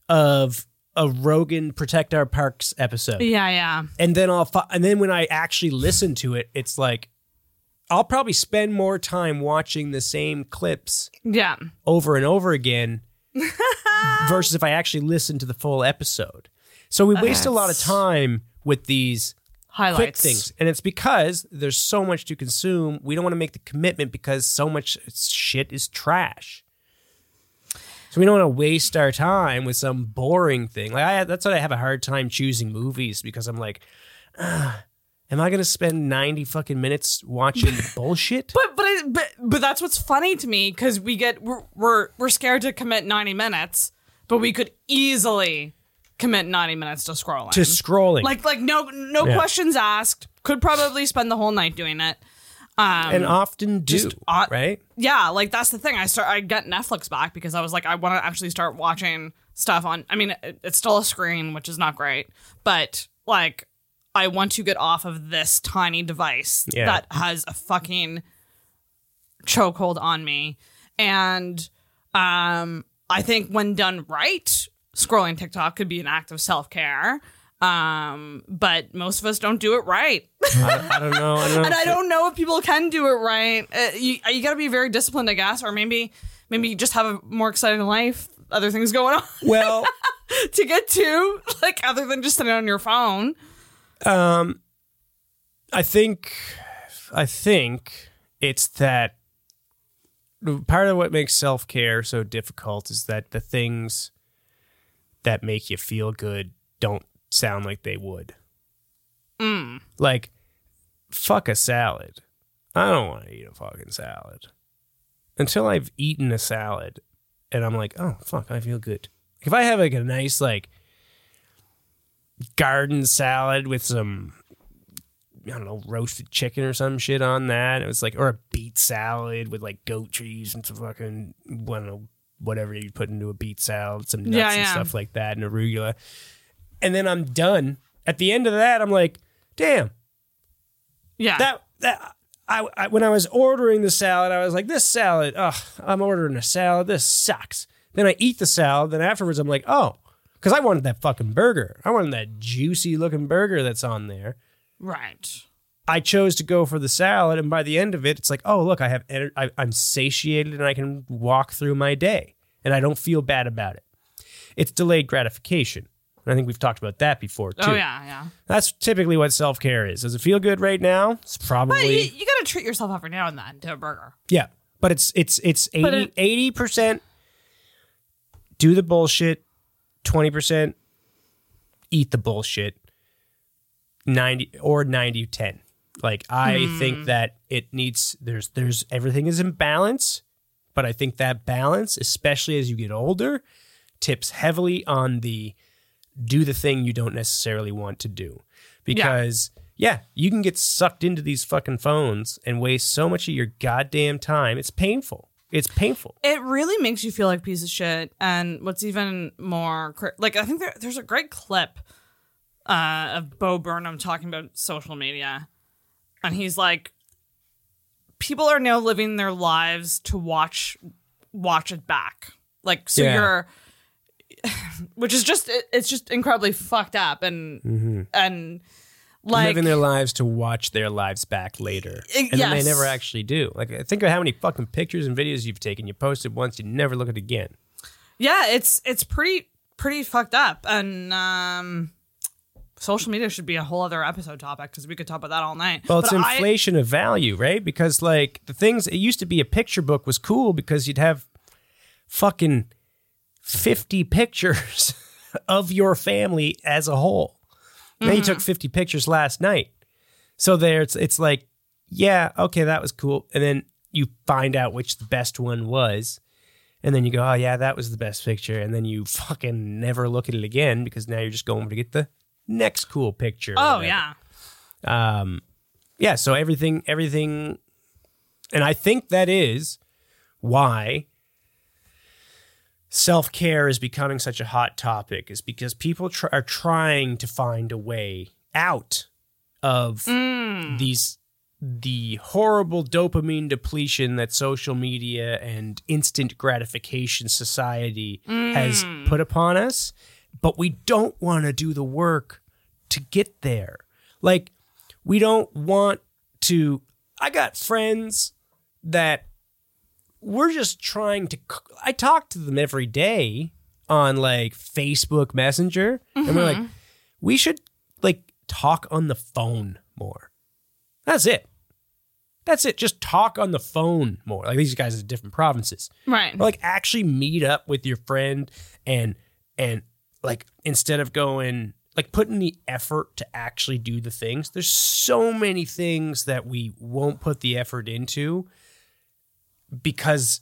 of a Rogan Protect Our Parks episode. Yeah, yeah. and then I'll and then when I actually listen to it, it's like I'll probably spend more time watching the same clips Yeah. over and over again versus if I actually listen to the full episode. So we waste a lot of time with these Highlights. quick things, and it's because there's so much to consume. We don't want to make the commitment because so much shit is trash. So we don't want to waste our time with some boring thing. Like I, that's what I have a hard time choosing movies because I'm like, "Ah, am I going to spend ninety fucking minutes watching bullshit? But but I, but but that's what's funny to me because we get we're, we're we're scared to commit ninety minutes, but we could easily commit ninety minutes to scrolling. to scrolling, like like no no Yeah. questions asked. Could probably spend the whole night doing it. Um, and often do just odd- right. yeah, like that's the thing. I start I got Netflix back because I was like I want to actually start watching stuff on. I mean, it, it's still a screen, which is not great, but like I want to get off of this tiny device Yeah. that has a fucking chokehold on me, and um, I think when done right, scrolling TikTok could be an act of self care. Um, but most of us don't do it right. I, I don't know. I don't know. and I don't know if people can do it right. Uh, you you got to be very disciplined, I guess, or maybe maybe you just have a more exciting life, other things going on Well, to get to, like other than just sitting on your phone. Um, I think, I think it's that part of what makes self care so difficult is that the things that make you feel good don't sound like they would. Mm. Like, fuck a salad. I don't want to eat a fucking salad until I've eaten a salad, and I'm like, oh fuck, I feel good. If I have like a nice like garden salad with some I don't know, roasted chicken or some shit on that. It was like, or a beet salad with like goat cheese and some fucking, I don't know, whatever you put into a beet salad, some nuts Yeah, and yeah. stuff like that, and arugula. And then I'm done. At the end of that, I'm like, damn, Yeah. that, that, I, I, when I was ordering the salad, I was like, this salad, ugh, I'm ordering a salad. This sucks. Then I eat the salad. Then afterwards, I'm like, oh, because I wanted that fucking burger. I wanted that juicy looking burger that's on there. right. I chose to go for the salad, and by the end of it, it's like, oh look, I have I, I'm satiated and I can walk through my day, and I don't feel bad about it. It's delayed gratification, and I think we've talked about that before oh, too. Oh yeah, yeah. That's typically what self care is. Does it feel good right now? It's But probably you, you got to treat yourself every now and then to a burger. yeah, but it's it's it's But 80 it- percent do the bullshit, twenty percent eat the bullshit, ninety or 90 10. Like I Hmm. think that it needs there's there's everything is in balance, but I think that balance, especially as you get older, tips heavily on the do the thing you don't necessarily want to do. Because yeah, you can get sucked into these fucking phones and waste so much of your goddamn time. It's painful. It's painful. It really makes you feel like a piece of shit. And what's even more, like, I think there, there's a great clip uh, of Bo Burnham talking about social media. And he's like, people are now living their lives to watch watch it back. Like, so Yeah. you're, which is just, it, it's just incredibly fucked up. And, and like, living their lives to watch their lives back later. Uh, And then they never actually do. Like think of how many fucking pictures and videos you've taken. You posted once, you never look at it again. yeah, it's, it's pretty, pretty fucked up. And, um, social media should be a whole other episode topic because we could talk about that all night. Well, it's But I- inflation of value, right? Because like the things it used to be a picture book was cool because you'd have fucking 50 pictures of your family as a whole. Mm-hmm. took 50 pictures last night. So there it's it's like, yeah, okay, that was cool. And then you find out which the best one was. And then you go, oh yeah, that was the best picture. And then you fucking never look at it again because now you're just going to get the next cool picture. oh yeah. um yeah so everything everything and i think that is why self-care is becoming such a hot topic is because people tr- are trying to find a way out of mm. these the horrible dopamine depletion that social media and instant gratification society has mm. put upon us. But we don't want to do the work to get there. Like we don't want to i got friends that we're just trying to i talk to them every day on like facebook messenger and we're like mm-hmm. we should like talk on the phone more. That's it. That's it. Just talk on the phone more. Like these guys are different provinces. Right. or like actually meet up with your friend and and like instead of going like putting the effort to actually do the things there's so many things that we won't put the effort into because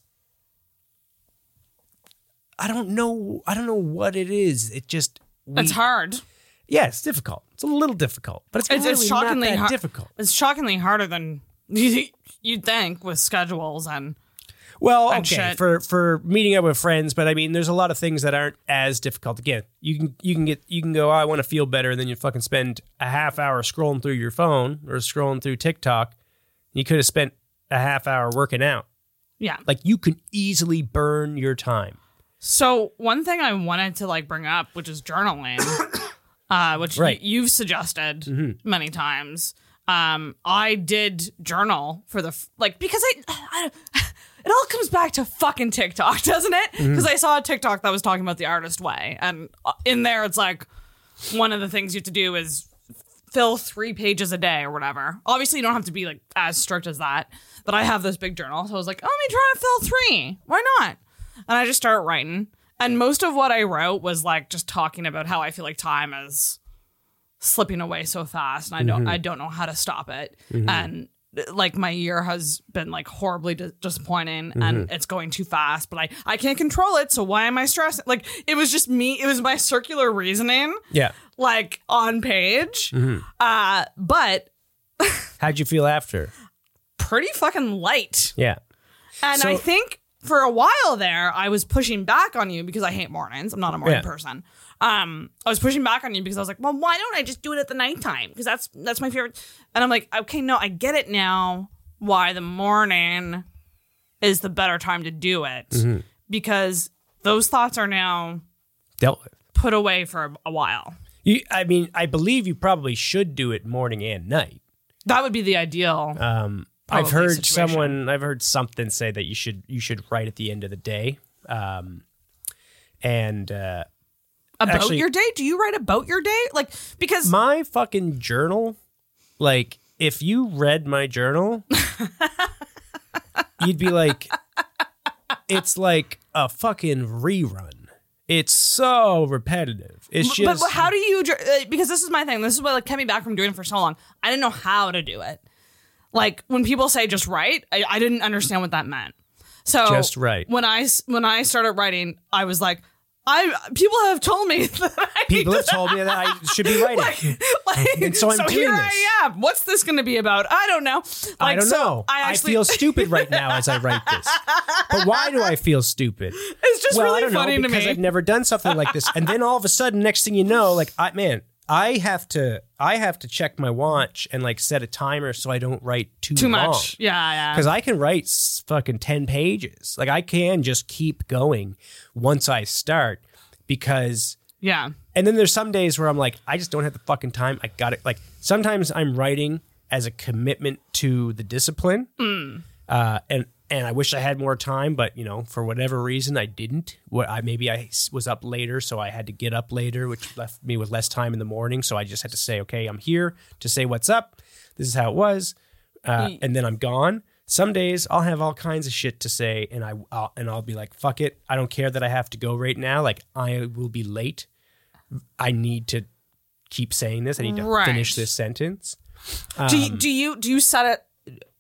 i don't know i don't know what it is it just we, It's hard. yeah it's difficult it's a little difficult but it's, It's, really it's shockingly not that hard. difficult It's shockingly harder than you you'd think with schedules and Well, and okay, shit. for for meeting up with friends, but I mean, there's a lot of things that aren't as difficult. Again, you can you can get you can go. Oh, I want to feel better, and then you fucking spend a half hour scrolling through your phone or scrolling through TikTok. You could have spent a half hour working out. Yeah. Like you can easily burn your time. So one thing I wanted to like bring up, which is journaling, uh, which y- Right. you've suggested many times. Um, I did journal for the f- like because I, I it all comes back to fucking TikTok, doesn't it? Because I saw a TikTok that was talking about the artist way, and uh, in there it's like one of the things you have to do is fill three pages a day or whatever. Obviously, you don't have to be like as strict as that. But I have this big journal, so I was like, oh, let me try to fill three. Why not? And I just start writing. And most of what I wrote was like just talking about how I feel like time is slipping away so fast, and I don't, I don't know how to stop it. And like my year has been like horribly di- disappointing, and it's going too fast. But I, I can't control it. So why am I stressing? Like it was just me. It was my circular reasoning Yeah. like on page. Mm-hmm. Uh, but How'd you feel after? Pretty fucking light. Yeah. And So- I think for a while there, I was pushing back on you because I hate mornings. I'm not a morning Yeah. person. Um, I was pushing back on you because I was like, well, why don't I just do it at the nighttime? Because that's that's my favorite. And I'm like, okay, no, I get it now. Why the morning is the better time to do it Mm-hmm. because those thoughts are now Dealt with. put away for a, a while. You, I mean, I believe you probably should do it morning and night. That would be the ideal. Um, I've heard situation. someone, I've heard something say that you should you should write at the end of the day. Um, and uh, about actually- your day? Do you write about your day? Like because my fucking journal, like if you read my journal, you'd be like, it's like a fucking rerun. It's so repetitive. It's just but how do you uh, because this is my thing. This is what like kept me back from doing it for so long. I didn't know how to do it. Like when people say just write, I, I didn't understand what that meant. So Just write. When I when I started writing, I was like, I people have told me that I people have told me that I should be writing. like, And so I'm doing here this. I am. What's this going to be about? I don't know. I Like, don't so know. I I, feel stupid right now as I write this. But why do I feel stupid? it's just well, really I don't funny know to because me. I've never done something like this. And then all of a sudden, next thing you know, like I man, I have to I have to check my watch and like set a timer so I don't write too Too long. much. Yeah, yeah. Because I can write s- fucking ten pages. Like I can just keep going once I start because yeah. and then there's some days where I'm like, I just don't have the fucking time. I got it. Like sometimes I'm writing as a commitment to the discipline, uh, and and I wish I had more time, but you know, for whatever reason, I didn't. What I maybe I was up later, so I had to get up later, which left me with less time in the morning. So I just had to say, okay, I'm here to say what's up. This is how it was, uh, and then I'm gone. Some days I'll have all kinds of shit to say, and I I'll, and I'll be like, "Fuck it, I don't care that I have to go right now. Like I will be late. I need to keep saying this. I need to Right. finish this sentence." do Um, you, do you do you set it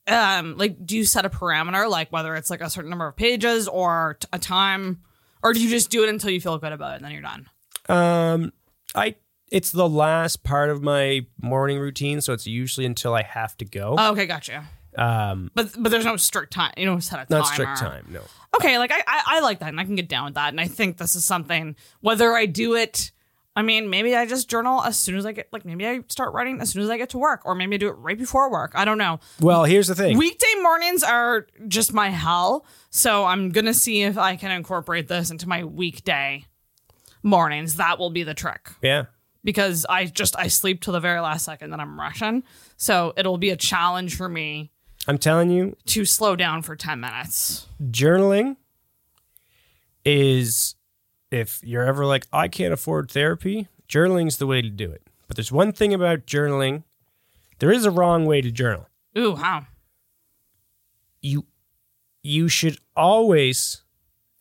um like do you set a parameter like whether it's like a certain number of pages or t- a time or do you just do it until you feel good about it and then you're done Um, I it's the last part of my morning routine, so it's usually until I have to go. oh, okay gotcha um, but but there's no strict time you don't set a not strict time, no. okay like I, I i like that and i can get down with that and i think this is something whether i do it I mean, maybe I just journal as soon as I get, like, maybe I start writing as soon as I get to work, or maybe I do it right before work. I don't know. Well, here's the thing. Weekday mornings are just my hell. So I'm going to see if I can incorporate this into my weekday mornings. That will be the trick yeah. because I just, I sleep till the very last second that I'm rushing. So it'll be a challenge for me I'm telling you, to slow down for 10 minutes. journaling is if you're ever like, I can't afford therapy, journaling's the way to do it. But there's one thing about journaling. There is a wrong way to journal. Ooh, how? You you should always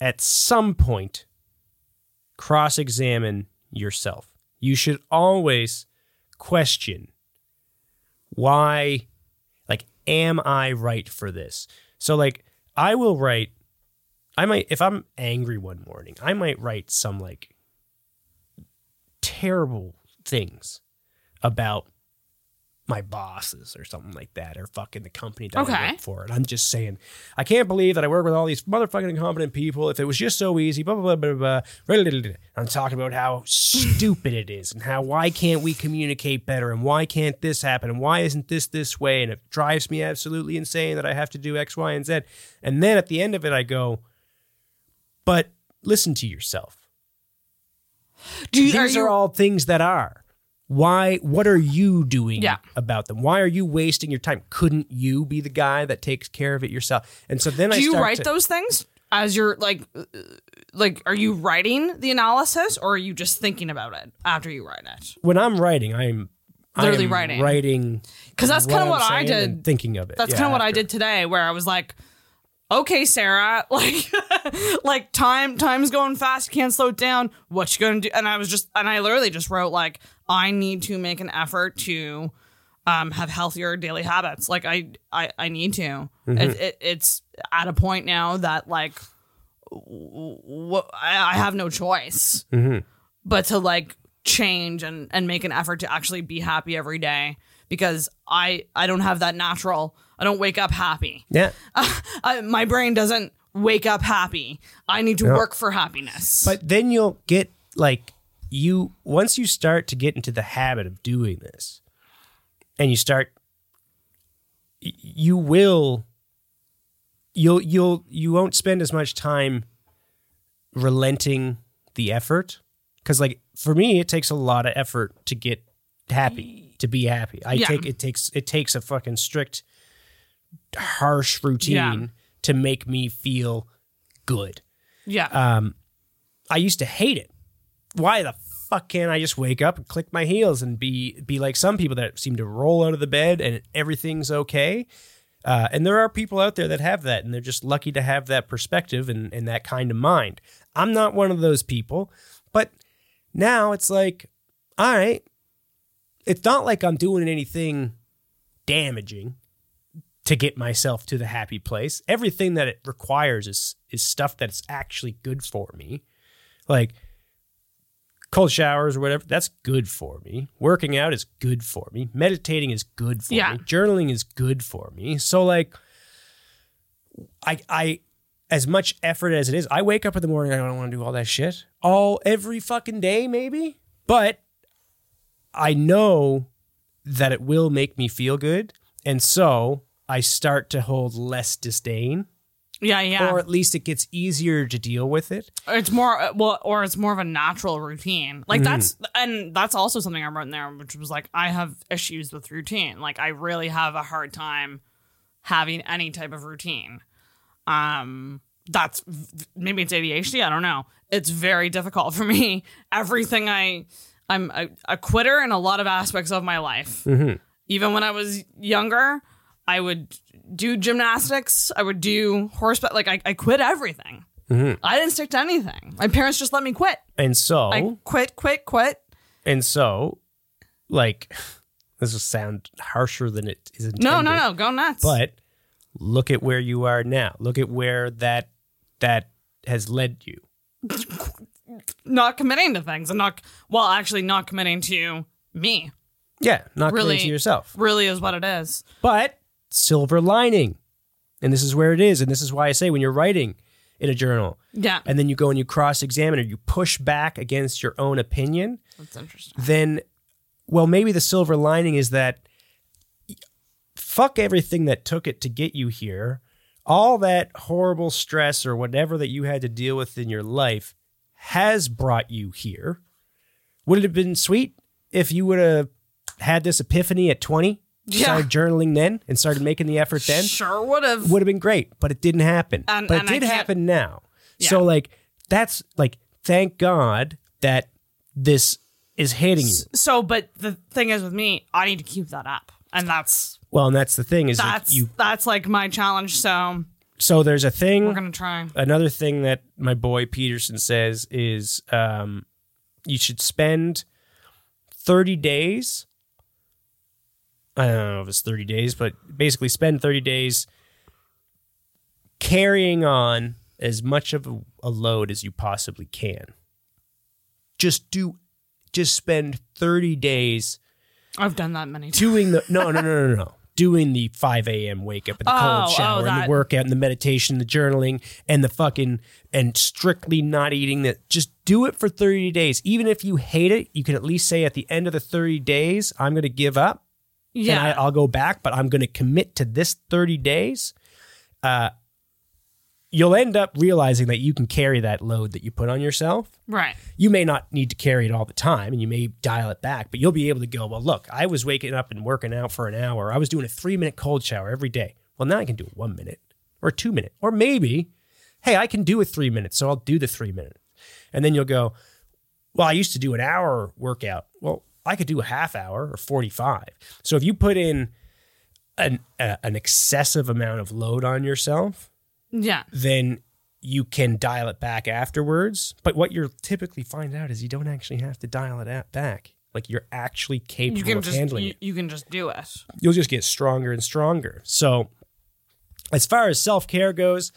at some point cross-examine yourself. You should always question why like am I right for this? So like I will write I might if I'm angry one morning, I might write some like terrible things about my bosses or something like that, or fucking the company that I Okay. work for. And I'm just saying, I can't believe that I work with all these motherfucking incompetent people. If it was just so easy, blah blah blah blah blah. I'm talking about how stupid it is, and how why can't we communicate better, and why can't this happen, and why isn't this this way, and it drives me absolutely insane that I have to do X, Y, and Z. And then at the end of it, I go, but listen to yourself. Do you, These are, you, all things that are. Why? What are you doing Yeah. about them? Why are you wasting your time? Couldn't you be the guy that takes care of it yourself? And so then I do you start write to- those things as you're like uh, like are you writing the analysis or are you just thinking about it after you write it when I'm writing. I'm I Literally writing. writing because that's kind of what i did thinking of it. that's Yeah, kind of what i did today where i was like okay sarah like like time time's going fast can't slow it down what you gonna do and i was just and i literally just wrote like i need to make an effort to um, have healthier daily habits like i i, I need to Mm-hmm. it, it, it's at a point now that like w- I, I have no choice Mm-hmm. but to like change and and make an effort to actually be happy every day because I I don't have that natural. I don't wake up happy. Yeah. I, my brain doesn't wake up happy. I need to work for happiness. But then you'll get like you once you start to get into the habit of doing this and you start you will you'll you'll you won't spend as much time relenting the effort cuz like for me it takes a lot of effort to get happy to be happy i Yeah. take it takes it takes a fucking strict harsh routine Yeah. to make me feel good yeah, um, I used to hate it. Why the fuck can't I just wake up and click my heels and be be like some people that seem to roll out of the bed and everything's okay? Uh, and there are people out there that have that, and they're just lucky to have that perspective and, and that kind of mind. I'm not one of those people, but now it's like, all right, it's not like I'm doing anything damaging to get myself to the happy place. Everything that it requires is is stuff that's actually good for me. Like cold showers or whatever, that's good for me. Working out is good for me. Meditating is good for Yeah. me. Journaling is good for me. So like I I as much effort as it is, I wake up in the morning, I don't want to do all that shit. All every fucking day, maybe. But I know that it will make me feel good. And so I start to hold less disdain, yeah, yeah. or at least it gets easier to deal with it. it's more uh, well, or it's more of a natural routine. Like Mm-hmm. that's and that's also something I wrote in there, which was like I have issues with routine. Like I really have a hard time having any type of routine. Um, that's maybe it's ADHD. I don't know. It's very difficult for me. Everything I, I'm a, a quitter in a lot of aspects of my life. Even when I was younger, I would do gymnastics. I would do horseback. Like I, I quit everything. Mm-hmm. I didn't stick to anything. My parents just let me quit. And so I quit, quit, quit. and so like this will sound harsher than it is intended. No, no, no. Go nuts. But look at where you are now. Look at where that that has led you. not committing to things and not well, actually not committing to me. Yeah, not Really- really to yourself. Really is what it is. But silver lining. And this is where it is. And this is why I say when you're writing in a journal Yeah. and then you go and you cross examine or you push back against your own opinion, That's interesting. then, well, maybe the silver lining is that fuck everything that took it to get you here. All that horrible stress or whatever that you had to deal with in your life has brought you here. Would it have been sweet if you would have had this epiphany at 20? Yeah. Started journaling then and started making the effort then? Sure would have. would have been great, but it didn't happen. And- but and it did happen now. Yeah. So like that's like thank God that this is hitting you. So, but the thing is with me, I need to keep that up. And that's Well, and that's the thing is like, that's you that's like my challenge. So so there's a thing we're gonna try. another thing that my boy Peterson says is um you should spend 30 days Uh, I don't know if it's 30 days, but basically spend 30 days carrying on as much of a, load as you possibly can. Just do just spend 30 days I've done that many times. doing the no no no no no doing the 5 a.m. wake up and the Oh, cold oh, shower and the workout and the meditation the journaling and the fucking and strictly not eating that just do it for 30 days even if you hate it you can at least say at the end of the 30 days i'm going to give up Yeah. and I, i'll go back but i'm going to commit to this 30 days uh you'll end up realizing that you can carry that load that you put on yourself. Right. You may not need to carry it all the time and you may dial it back, but you'll be able to go, well, look, I was waking up and working out for an hour. I was doing a three minute cold shower every day. Well, now I can do a one minute or two minute, or maybe, hey, I can do a three minutes, so I'll do the three minutes. And then you'll go, well, I used to do an hour workout. Well, I could do a half hour or 45. So if you put in an, uh, an excessive amount of load on yourself, Yeah. then you can dial it back afterwards. But what you'll typically find out is you don't actually have to dial it at back. Like you're actually capable You of just handling you, it. you can just do it. You'll just get stronger and stronger. So, as far as self care goes,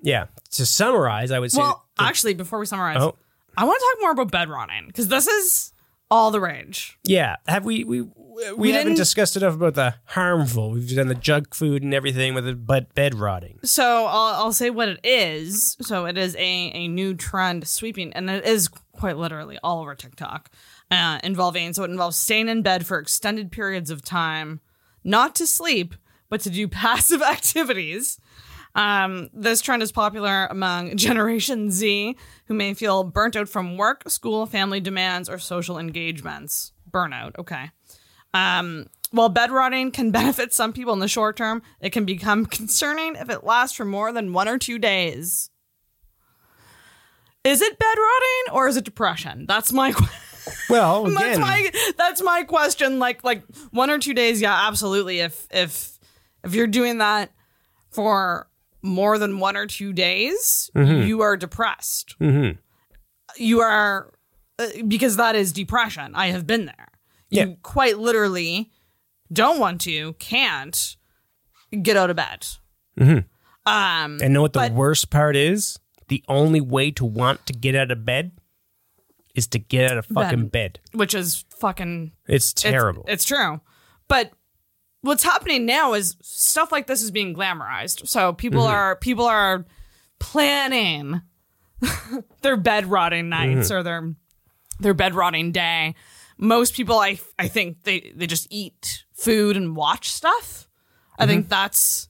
yeah. To summarize, I would say, Well, actually, before we summarize, Oh. I want to talk more about bed rotting because this is all the rage. yeah. Have we we we, We haven't discussed enough about the harmful. We've done the junk food and everything with the but bed rotting. So I'll, I'll say what it is. So it is a, a new trend sweeping, and it is quite literally all over TikTok, uh, involving so it involves staying in bed for extended periods of time, not to sleep, but to do passive activities. Um, this trend is popular among Generation Z, who may feel burnt out from work, school, family demands, or social engagements. Burnout, okay. Um, while bed rotting can benefit some people in the short term, it can become concerning if it lasts for more than one or two days. Is it bed rotting or is it depression? That's my que- Well, that's my that's my question. Like like one or two days, yeah, absolutely. If if if you're doing that for more than one or two days, Mm-hmm. you are depressed. You are uh, because that is depression. I have been there. You Yeah. quite literally don't want to, can't get out of bed. Um, and know what the but- worst part is? The only way to want to get out of bed is to get out of fucking bed. which is fucking It's It's- terrible. It's, true. But what's happening now is stuff like this is being glamorized. So people Mm-hmm. are people are planning their bed rotting nights Mm-hmm. or their their bed rotting day. Most people I I think they they just eat food and watch stuff. I think Mm-hmm. that's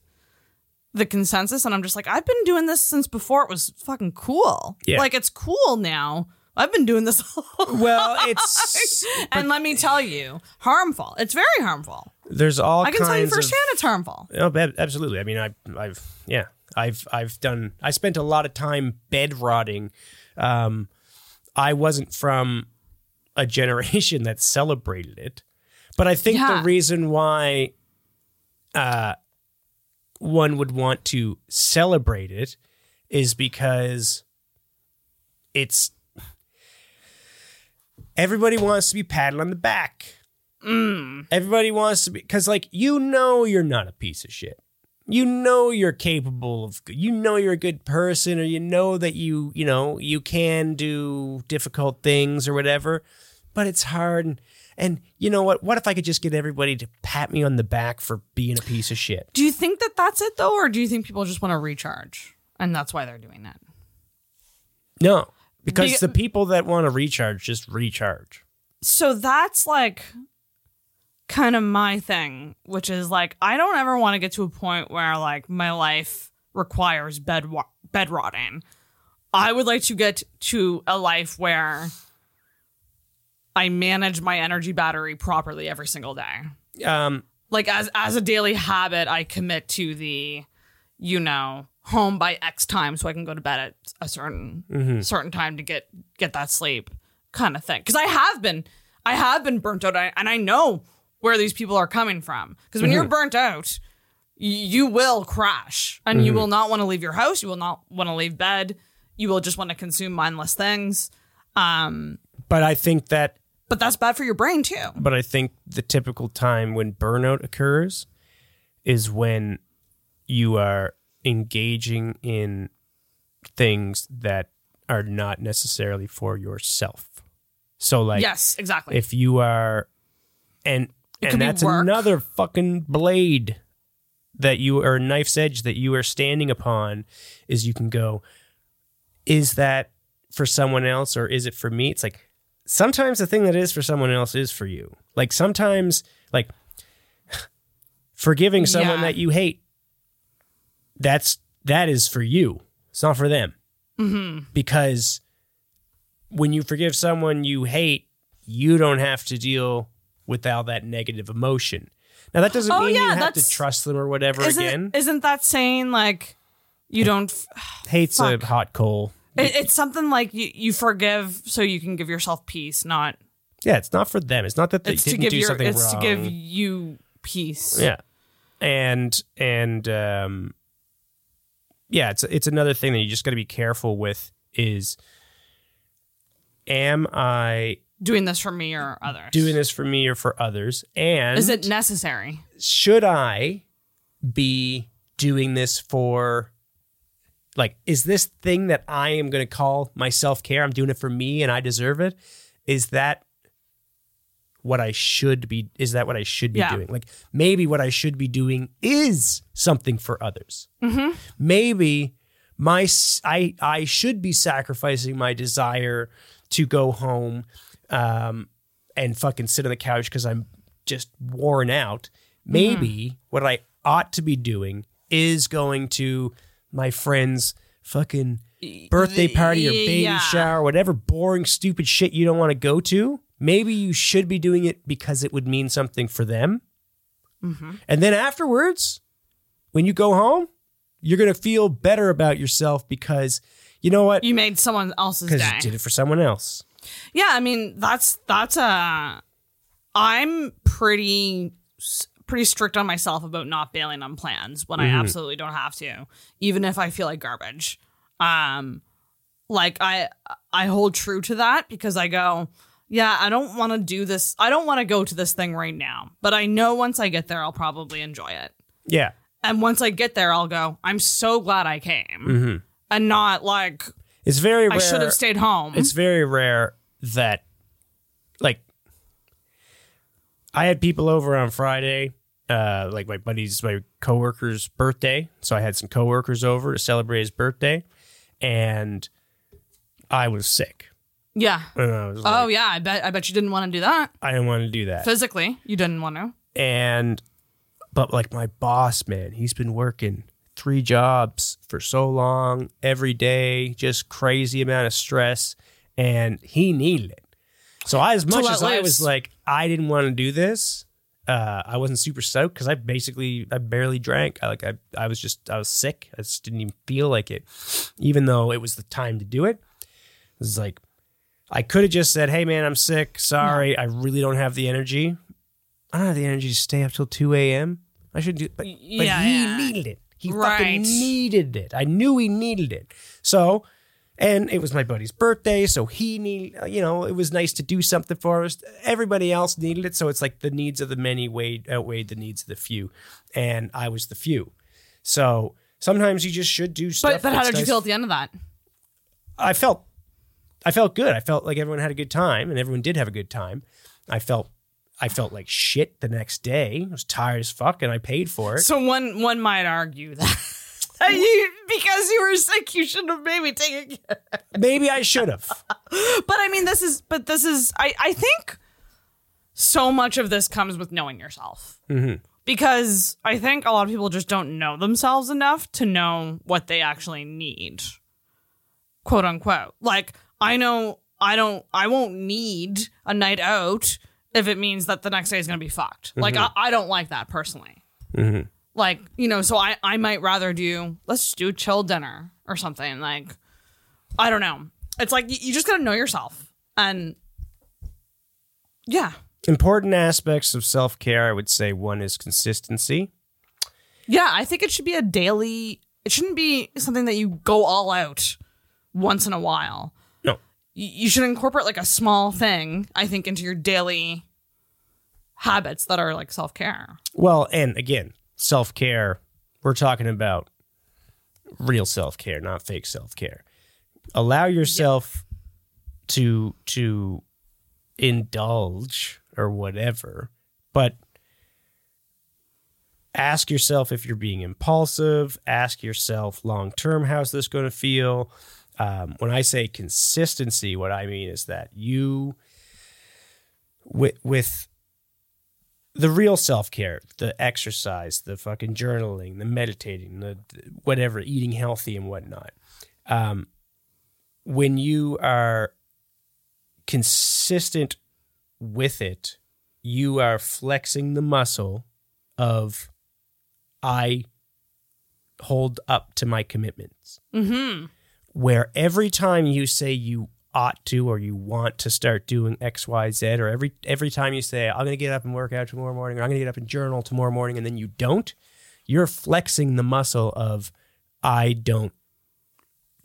the consensus and I'm just like I've been doing this since before it was fucking cool. Yeah. Like it's cool now. I've been doing this well, it's and let me tell you, harmful. It's very harmful. There's all kinds. I can tell you kinds of- firsthand it's harmful. Oh, absolutely. I mean, I, I've, yeah, I've, I've done. I spent a lot of time bed rotting. Um, I wasn't from a generation that celebrated it, but I think Yeah. the reason why, uh, one would want to celebrate it is because it's everybody wants to be patted on the back. Mm. Everybody wants to be because, like, you know, you're not a piece of shit. You know you're capable of. You know you're a good person, or you know that you, you know, you can do difficult things or whatever. But it's hard, and, and you know what? What if I could just get everybody to pat me on the back for being a piece of shit? Do you think that that's it though, or do you think people just want to recharge and that's why they're doing that? No, because Be- the people that want to recharge just recharge. So that's like kind of my thing, which is like I don't ever want to get to a point where like my life requires bed wa- bed rotting. I would like to get to a life where I manage my energy battery properly every single day. Um, like as as a daily habit i commit to the you know home by x time so i can go to bed at a certain certain time to get get that sleep kind of thing because i have been i have been burnt out and i know where these people are coming from. Because when you're burnt out you will crash and you will not want to leave your house you will not want to leave bed you will just want to consume mindless things um but I think that but that's bad for your brain too. But I think the typical time when burnout occurs is when you are engaging in things that are not necessarily for yourself. So like yes exactly. if you are and could and that's work. another fucking blade that you or knife's edge that you are standing upon is you can go is that for someone else or is it for me it's like sometimes the thing that is for someone else is for you like sometimes like forgiving someone Yeah. that you hate that's that is for you It's not for them. Mm-hmm. Because when you forgive someone you hate, you don't have to deal with all that negative emotion. Now that doesn't Oh, mean yeah, you have to trust them or whatever Isn't, again. isn't that saying like you don't? f- Hate's fuck. a hot coal. It, it's something like you, you forgive so you can give yourself peace, not Yeah, it's not for them. It's not that they it's didn't do your something it's wrong. to give you peace. Yeah, and and um, yeah, it's it's another thing that you just got to be careful with. Is am I Doing this for me or others. doing this for me or for others? And Is it necessary? should I be doing this for? Like, is this thing that I am going to call my self care? I'm doing it for me, and I deserve it. Is that what I should be? Is that what I should be Yeah. doing? Like, maybe what I should be doing is something for others. Mm-hmm. Maybe my I I should be sacrificing my desire to go home um, and fucking sit on the couch because I'm just worn out. Maybe what I ought to be doing is going to my friend's fucking birthday party or baby yeah. shower, whatever boring, stupid shit you don't want to go to. Maybe you should be doing it because it would mean something for them. And then afterwards, when you go home, you're going to feel better about yourself because you know what? You made someone else's day. you did it for someone else. Yeah, I mean that's that's a. I'm pretty pretty strict on myself about not bailing on plans when I mm-hmm. absolutely don't have to, even if I feel like garbage. Um, like I I hold true to that because I go, yeah, I don't want to do this. I don't want to go to this thing right now, but I know once I get there, I'll probably enjoy it. Yeah. And once I get there, I'll go, I'm so glad I came, mm-hmm. and not like It's very rare. I should have stayed home. It's very rare that, like, I had people over on Friday, uh, like my buddy's, my coworker's birthday. So I had some coworkers over to celebrate his birthday, and I was sick. yeah. And I was Oh yeah, I bet I bet you didn't want to do that. I didn't want to do that. Physically, you didn't want to. and but like my boss man he's been working three jobs for so long every day just crazy amount of stress and he needed it. So I, as much as i was like i didn't want to do this uh, i wasn't super stoked because i basically i barely drank. I, like I, I was just i was sick. I just didn't even feel like it even though it was the time to do it. It was like i could have just said hey man i'm sick. Sorry. I really don't have the energy. I don't have the energy to stay up till 2 a.m. I should do but, but yeah, he yeah. needed it. He Right. fucking needed it. I knew he needed it. So, and it was my buddy's birthday, so he need you know, it was nice to do something for us. Everybody else needed it, so it's like the needs of the many weighed outweighed the needs of the few. And I was the few. So, sometimes you just should do stuff. But but how did you feel at the end of that? I felt I felt good. I felt like everyone had a good time and everyone did have a good time. I felt I felt like shit the next day. I was tired as fuck and I paid for it. So one one might argue that. you, because you were sick, you shouldn't have maybe taken. Maybe I should have. But I mean, this is. But this is. I I think so much of this comes with knowing yourself. Mm-hmm. Because I think a lot of people just don't know themselves enough to know what they actually need, quote unquote. Like I know I don't. I won't need a night out if it means that the next day is going to be fucked. Mm-hmm. Like I, I don't like that personally. Mm-hmm. Like you know, so I I might rather do let's do a chill dinner or something. Like I don't know. It's like you, you just got to know yourself and yeah. Important aspects of self care, I would say one is consistency. Yeah, I think it should be a daily. It shouldn't be something that you go all out once in a while. You should incorporate like a small thing, I think, into your daily habits that are like self care. Well, and again, self care, we're talking about real self care, not fake self care. Allow yourself to to indulge or whatever, but ask yourself if you're being impulsive. Ask yourself long term, how's this going to feel? Um, when I say consistency, what I mean is that you, with, with the real self care, the exercise, the fucking journaling, the meditating, the, the whatever, eating healthy and whatnot. um, when you are consistent with it, you are flexing the muscle of I hold up to my commitments. Mm-hmm. Where every time you say you ought to or you want to start doing X, Y, Z, or every every time you say I'm going to get up and work out tomorrow morning, or I'm going to get up and journal tomorrow morning, and then you don't, you're flexing the muscle of I don't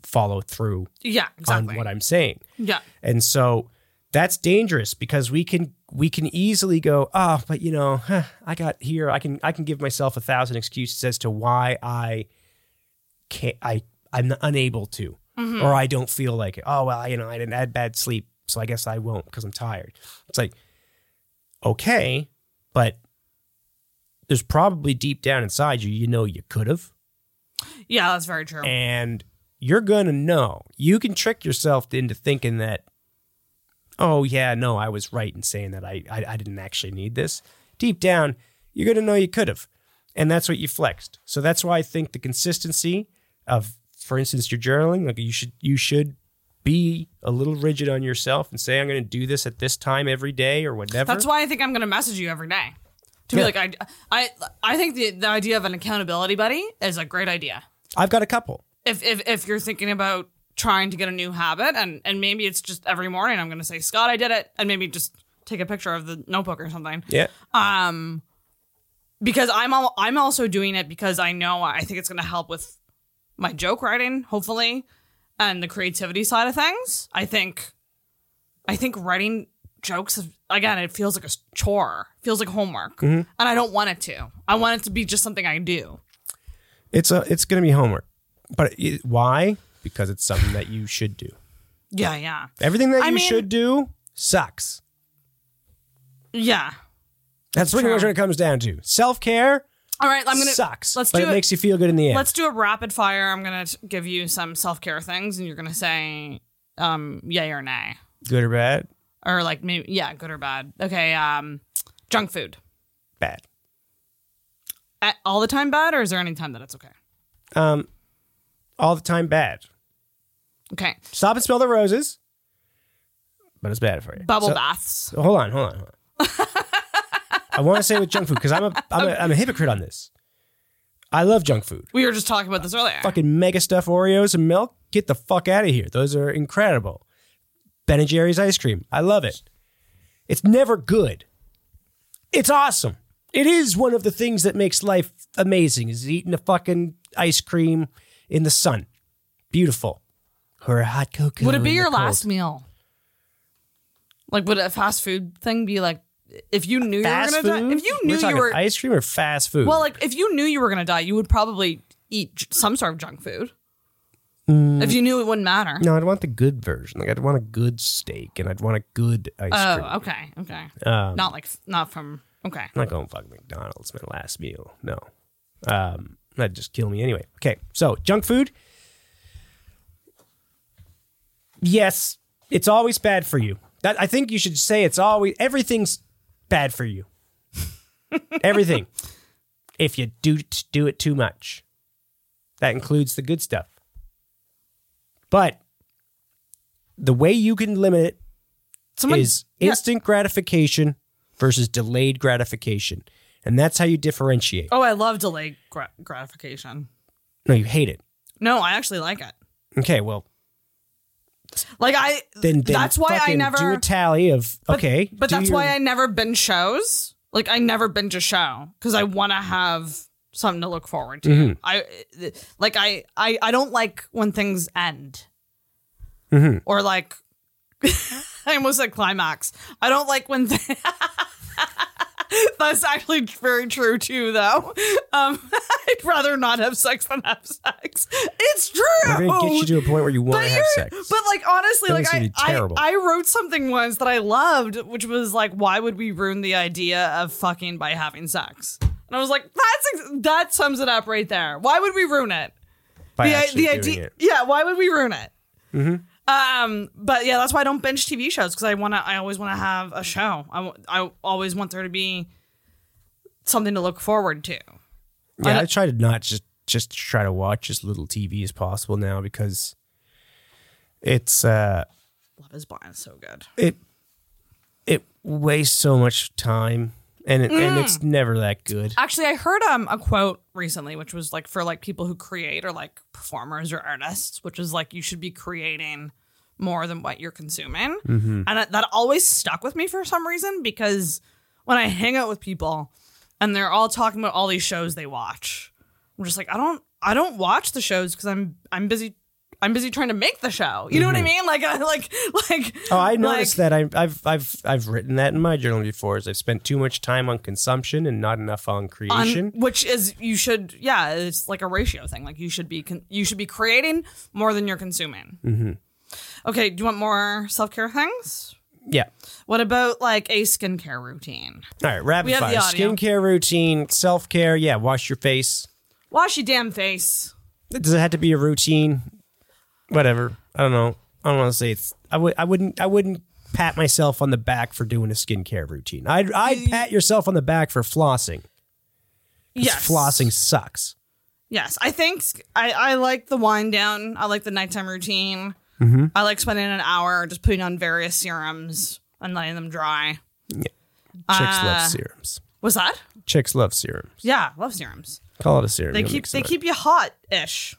follow through Yeah, exactly. on what I'm saying. yeah. And so that's dangerous because we can we can easily go, oh, but you know, huh, I got here. I can I can give myself a thousand excuses as to why I can't. I I'm unable to, mm-hmm. or I don't feel like it. Oh well, you know, I didn't had bad sleep, so I guess I won't because I'm tired. It's like, okay, but there's probably deep down inside you, you know, you could have Yeah, that's very true. and you're gonna know. You can trick yourself into thinking that, oh yeah, no, I was right in saying that I I, I didn't actually need this. Deep down, you're gonna know you could have, and that's what you flexed. So that's why I think the consistency of, for instance, your journaling, like you should you should be a little rigid on yourself and say I'm gonna do this at this time every day or whatever. That's why I think I'm going to message you every day. To be like, I, I, I think the, the idea of an accountability buddy is a great idea. I've got a couple. If, if, if you're thinking about trying to get a new habit and, and maybe it's just every morning I'm going to say, Scott, I did it. And maybe just take a picture of the notebook or something. Yeah. Um, because I'm all, I'm also doing it because I know I think it's going to help with my joke writing, hopefully, and the creativity side of things. I think, I think writing jokes again, it feels like a chore, feels like homework, mm-hmm. and I don't want it to. I want it to be just something I do. It's a it's gonna be homework, but it, why? Because it's something that you should do. Yeah, yeah, Everything that I you mean- should do sucks. yeah. That's, pretty much what it comes down to. Self care All right, I'm gonna sucks, Let's but do it it. makes you feel good in the end. Let's do a rapid fire. I'm gonna give you some self care things, and you're gonna say, um, yay or nay. good or bad? or like maybe yeah, good or bad. Okay, um, junk food Bad. At, all the time bad, or is there any time that it's okay? Um, all the time bad. Okay, Stop and smell the roses, but it's bad for you. bubble So- baths. Hold on, hold on, hold on. I want to say with junk food because I'm a, I'm a I'm a hypocrite on this. I love junk food. We were just talking about this earlier. Fucking Mega Stuf Oreos and milk. Get the fuck out of here. Those are incredible. Ben and Jerry's ice cream. I love it. It's never good. It's awesome. It is one of the things that makes life amazing is eating a fucking ice cream in the sun. Beautiful. Or a hot cocoa. Would it be in the your cold. last meal? Like, would a fast food thing be like if you knew fast you were gonna food? die? If you We're knew you were ice cream or fast food? well, like if you knew you were gonna die, you would probably eat j- some sort of junk food. Mm. If you knew it wouldn't matter. no, I'd want the good version. Like I'd want a good steak and I'd want a good ice cream. Oh, okay, okay. Um, Not like not from okay. I'm not going fucking McDonald's my last meal. No. Um, that'd just kill me anyway. Okay, so junk food. Yes, it's always bad for you. That I think you should say it's always everything's bad for you. Everything. If you do do it too much. That includes the good stuff. But the way you can limit it Someone is yeah. instant gratification versus delayed gratification. And that's how you differentiate. Oh, I love delayed gra- gratification. No, you hate it. No, I actually like it. Okay, well, Like I then, then that's why I never do a tally of but, okay, But that's your- why I never binge shows. Like I never binge a show because I want to have something to look forward to. Mm-hmm. I like I I I don't like when things end Mhm. or like I almost said climax. I don't like when. Th- That's actually very true too, though. Um, I'd rather not have sex than have sex. It's true. We're gonna get you to a point where you want to have sex. But like honestly, That like I, I. I wrote something once that I loved, which was like, why would we ruin the idea of fucking by having sex? And I was like, that's ex- that sums it up right there. Why would we ruin it? by the actually the doing idea, it. Mm-hmm. yeah. Why would we ruin it? Um, but yeah, that's why I don't binge TV shows because I want to. I always want to have a show. I, I always want there to be something to look forward to. Yeah, I- I try to not just just try to watch as little TV as possible now because It's uh, Love is Blind is so good. it it wastes so much time, and it, and it's never that good. Actually, I heard um a quote recently, which was like for like people who create or like performers or artists, which is like you should be creating more than what you're consuming, and that, that always stuck with me for some reason because when I hang out with people and they're all talking about all these shows they watch, I'm just like I don't I don't watch the shows because I'm I'm busy. I'm busy trying to make the show. You know what I mean? Like, I, like, like. Oh, I noticed like, that. I, I've I've I've written that in my journal before. Is I've spent too much time on consumption and not enough on on- creation. which is you should yeah it's like a ratio thing like you should be con- you should be creating more than you're consuming mm-hmm. okay do you want more self-care things yeah. what about like a skincare routine All right. Rapid We have fire. the. Skincare routine, self care. Yeah. Wash your face. wash your damn face Does it have to be a routine? Whatever. I don't know. I don't want to say it's. I would. I wouldn't. I wouldn't pat myself on the back for doing a skincare routine. I'd. I'd pat yourself on the back for flossing. yes Flossing sucks. yes i think i i like the wind down i like the nighttime routine Mm-hmm. i like spending an hour just putting on various serums and letting them dry Yeah. Chicks Uh, love serums. what's that Chicks love serums. yeah love serums Call it a serum. they You'll keep they keep you hot-ish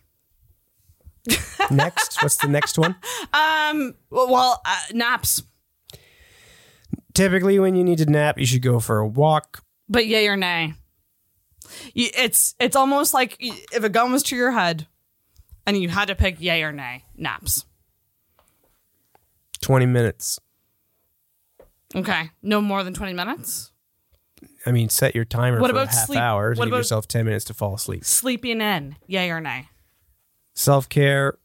Next, what's the next one? um well, uh, naps Typically, when you need to nap, you should go for a walk. But yay or nay? You, it's it's almost like if a gun was to your head, and you had to pick yay or nay. Naps. Twenty minutes. Okay, no more than twenty minutes. I mean, set your timer What for a about half sleep? hour to What give yourself ten minutes to fall asleep. Sleeping in, yay or nay? Self care.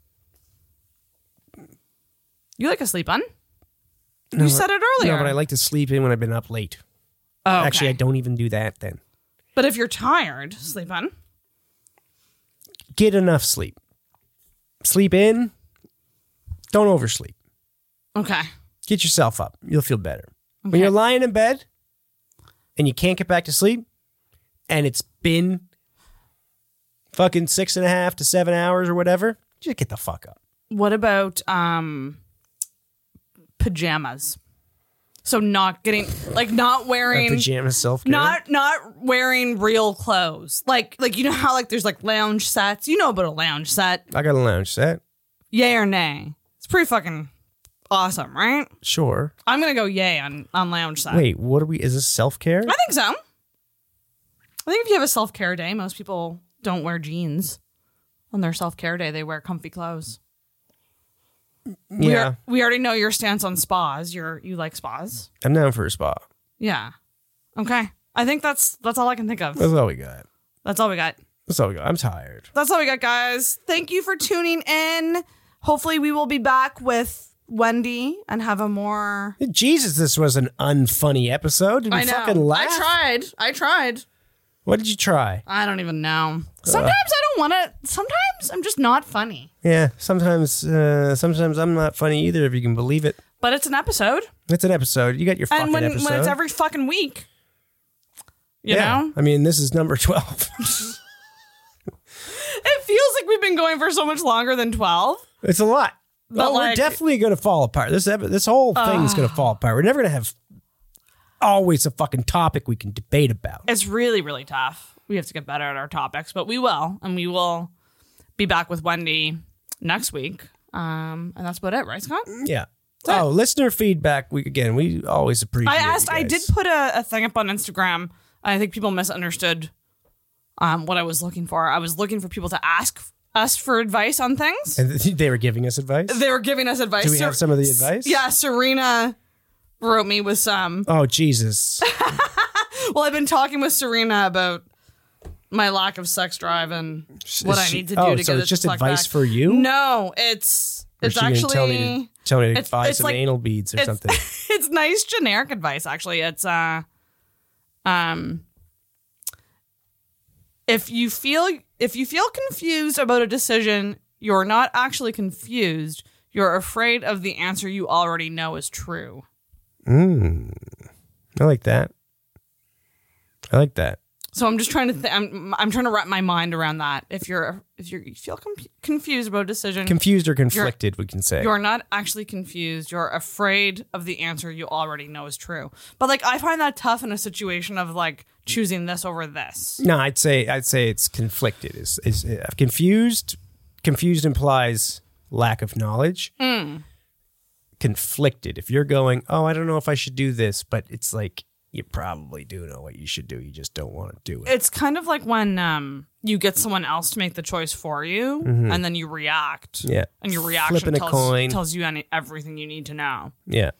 You like a sleep in? you said it earlier. No, but I like to sleep in when I've been up late. Oh, okay. Actually, I don't even do that then. But if you're tired, sleep in. Get enough sleep. Sleep in. Don't oversleep. Okay. Get yourself up. You'll feel better. When you're lying in bed and you can't get back to sleep, and it's been fucking six and a half to seven hours or whatever, just get the fuck up. What about um pajamas? So not getting like not wearing Pajama self care. not not wearing real clothes. Like like you know how like there's like lounge sets. You know about a lounge set. I got a lounge set. Yay or nay? It's pretty fucking awesome, right? Sure. I'm gonna go yay on on lounge set. Wait, what are we? Is this self care? I think so. I think if you have a self care day, most people don't wear jeans. On their self care day, they wear comfy clothes. We, Yeah, are, we already know your stance on spas. You're you like spas. I'm down for a spa. Yeah. Okay. I think that's that's all I can think of. That's all we got. That's all we got. That's all we got. I'm tired. That's all we got, guys. Thank you for tuning in. Hopefully, we will be back with Wendy and have a more. Jesus, this was an unfunny episode. Did we I know. fucking laugh? I tried. I tried. What did you try? I don't even know. Sometimes I don't want to. Sometimes I'm just not funny. Yeah, sometimes, uh, sometimes I'm not funny either. If you can believe it, But it's an episode, it's an episode. You got your fucking and when episode. when it's every fucking week, you yeah, know, I mean, this is number twelve. it feels like we've been going for so much longer than twelve. it's a lot. But we're like- definitely going to fall apart. This epi- this whole thing's going to fall apart. We're never going to have always a fucking topic we can debate about. It's really really tough. We have to get better at our topics, but we will, and we will be back with Wendy next week. Um, and that's about it, right, Scott? Yeah. Oh, listener feedback. We again, we always appreciate. I asked. you I did put a, a thing up on Instagram. I think people misunderstood um, what I was looking for. I was looking for people to ask us for advice on things. And they were giving us advice. They were giving us advice. Do we Ser- have some of the advice? Yeah, Serena wrote me with some. Oh Jesus! Well, I've been talking with Serena about my lack of sex drive and what I need to do oh, to so get it's it just advice back. for you? No, it's Or it's she actually tell me to, tell me to it's- buy it's some like- anal beads or it's, something. it's nice generic advice actually it's uh um if you feel if you feel confused about a decision you're not actually confused you're afraid of the answer you already know is true Mm. I like that. I like that. So I'm just trying to. Th- I'm I'm trying to wrap my mind around that. If you're if you're, you feel com- confused about a decision, Confused or conflicted, we can say. you're not actually confused. You're afraid of the answer you already know is true. But like I find that tough in a situation of like choosing this over this. No, I'd say I'd say it's conflicted. Is is uh, confused? Confused implies lack of knowledge. Hmm. Conflicted. If you're going, oh, I don't know if I should do this, but it's like you probably do know what you should do. You just don't want to do it. It's kind of like when um you get someone else to make the choice for you, and then you react. Mm-hmm. Yeah. And your reaction Flipping a tells, coin. tells you any, everything you need to know. Yeah.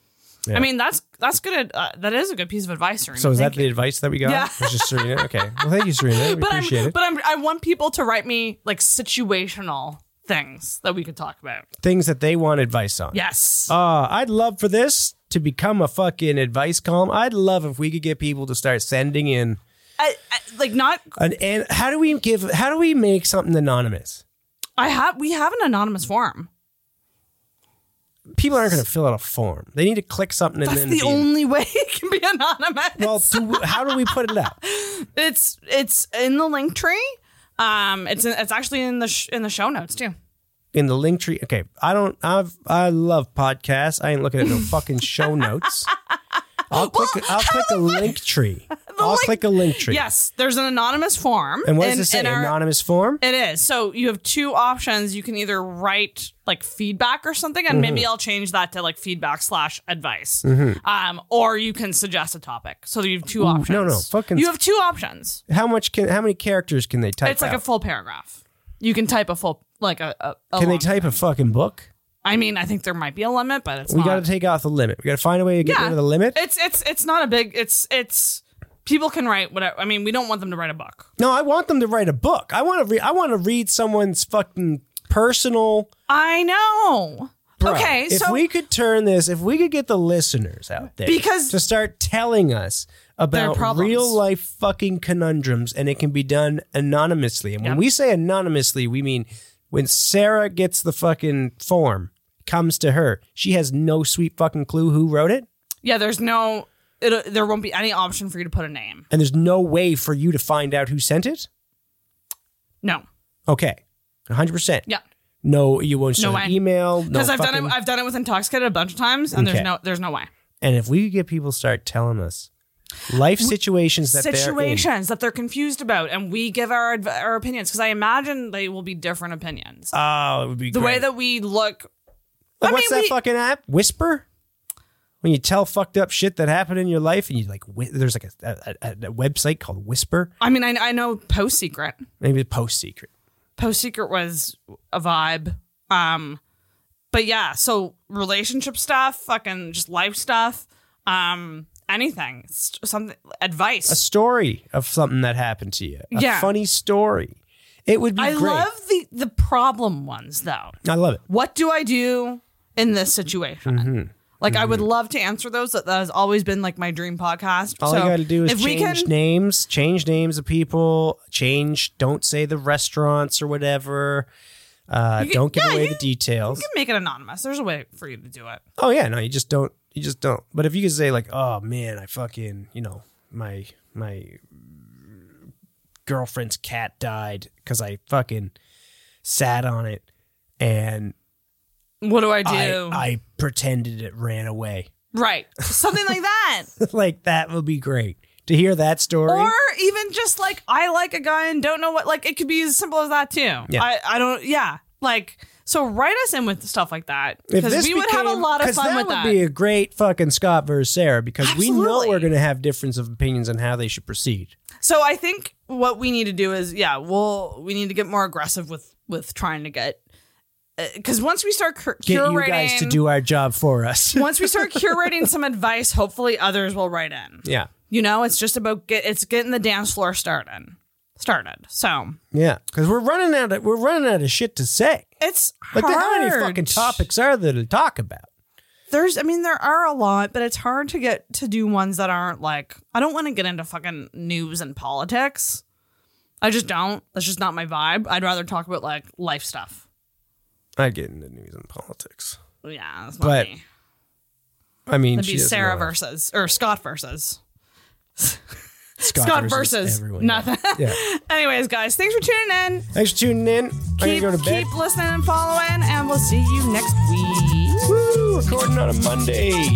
Yeah. I mean, that's that's good. Uh, that is a good piece of advice. Serena. So is that Thank the advice that we got? Yeah. It's just Serena. Okay. Well, thank you, Serena. We But I'm, it. but I'm, I want people to write me like situational things that we could talk about. Things that they want advice on. Yes. Uh, I'd love for this to become a fucking advice column. I'd love if we could get people to start sending in I, I, like not. an and how do we give how do we make something anonymous? I have. We have an anonymous form. People aren't going to fill out a form. They need to click something and That's then the be- only way it can be anonymous. Well, do, how do we put it out? it's it's in the Linktree. Um, it's it's actually in the sh- in the show notes too. In the Linktree. Okay, I don't. I've I love podcasts. I ain't looking at no fucking show notes. I'll click. I'll click a Linktree. I'll link- click a Linktree. Yes, there's an anonymous form. And what does it say? our- Anonymous form. It is. So you have two options. You can either write like feedback or something, and Mm-hmm. maybe I'll change that to like feedback slash advice. Um, or you can suggest a topic. So you have two options. no, no, fucking- You have two options. How much can? How many characters can they type? It's like out? a full paragraph. You can type a full like a. a, a Can they long- type a fucking book? I mean, I think there might be a limit, but it's We not. got to take out the limit. We got to find a way to get rid of the limit. It's it's it's not a big. It's it's people can write whatever. I mean, we don't want them to write a book. No, I want them to write a book. I want to read. I want to read someone's fucking personal. I know. Bruh, okay, if so we could turn this, if we could get the listeners out there Because- to start telling us about problems. real life fucking conundrums, and it can be done anonymously. And when Yep. we say anonymously, we mean when Sarah gets the fucking form, comes to her, she has no sweet fucking clue who wrote it, yeah, there's no. It, there won't be any option for you to put a name. and there's no way for you to find out who sent it. No. Okay, hundred percent. Yeah. No, you won't send No an email. No Because I've done fucking- it. I've done it with intoxicated a bunch of times, and Okay. there's no. There's no way. And if we could get people to start telling us life situations that Situations that they're confused about, and we give our our opinions. Because I imagine they will be different opinions. oh, it would be the great. way that we look. Like, what's mean, that we- fucking app? Whisper. When you tell fucked up shit that happened in your life, and you like, whi- there's like a, a, a, a website called Whisper, I mean, I, I know PostSecret. maybe PostSecret. Post Secret was a vibe. Um, but yeah, so relationship stuff, fucking just life stuff, um, anything, S- something, advice. A story of something that happened to you. A Yeah. funny story. It would be I great. love the the problem ones though. I love it. What do I do in this situation? Mm-hmm. Like I would love to answer those. That, that has always been like my dream podcast. All so you got to do is change can, names, change names of people, change. Don't say the restaurants or whatever. Uh, can- don't give yeah, away you- the details. you can make it anonymous. There's a way for you to do it. Oh yeah, no, you just don't. You just don't. But if you could say like, oh man, I fucking, you know, my my girlfriend's cat died because I fucking sat on it and What do I I, do? I pretended it ran away. right, something like that. like that would be great to hear that story. Or even just like I like a guy and don't know what like it could be as simple as that too. Yeah. I, I don't yeah. Like so write us in with stuff like that. Because we would have a lot of fun with that with would that. be a great fucking Scott versus Sarah because we know we're going to have difference of opinions on how they should proceed. so I think what we need to do is yeah, we'll we need to get more aggressive with with trying to get uh, because once we start cur- Get curating you guys to do our job for us. once we start curating some advice, hopefully others will write in. yeah, You know, it's just about get it's getting the dance floor started. Started. So yeah, because we're running out of we're running out of shit to say. it's Like, hard. how many fucking topics are there to talk about? There's, I mean, there are a lot, but it's hard to get to do ones that aren't like. I don't want to get into fucking news and politics. I just don't. That's just not my vibe. I'd rather talk about like life stuff. I get into news and politics. Yeah, that's not But me. I mean, It'd be Sarah versus or Scott versus. Scott, versus, everyone. nothing. Yeah. Anyways, guys, thanks for tuning in. Thanks for tuning in. Keep, go to bed. keep listening and following, and we'll see you next week. Woo! Recording on a Monday.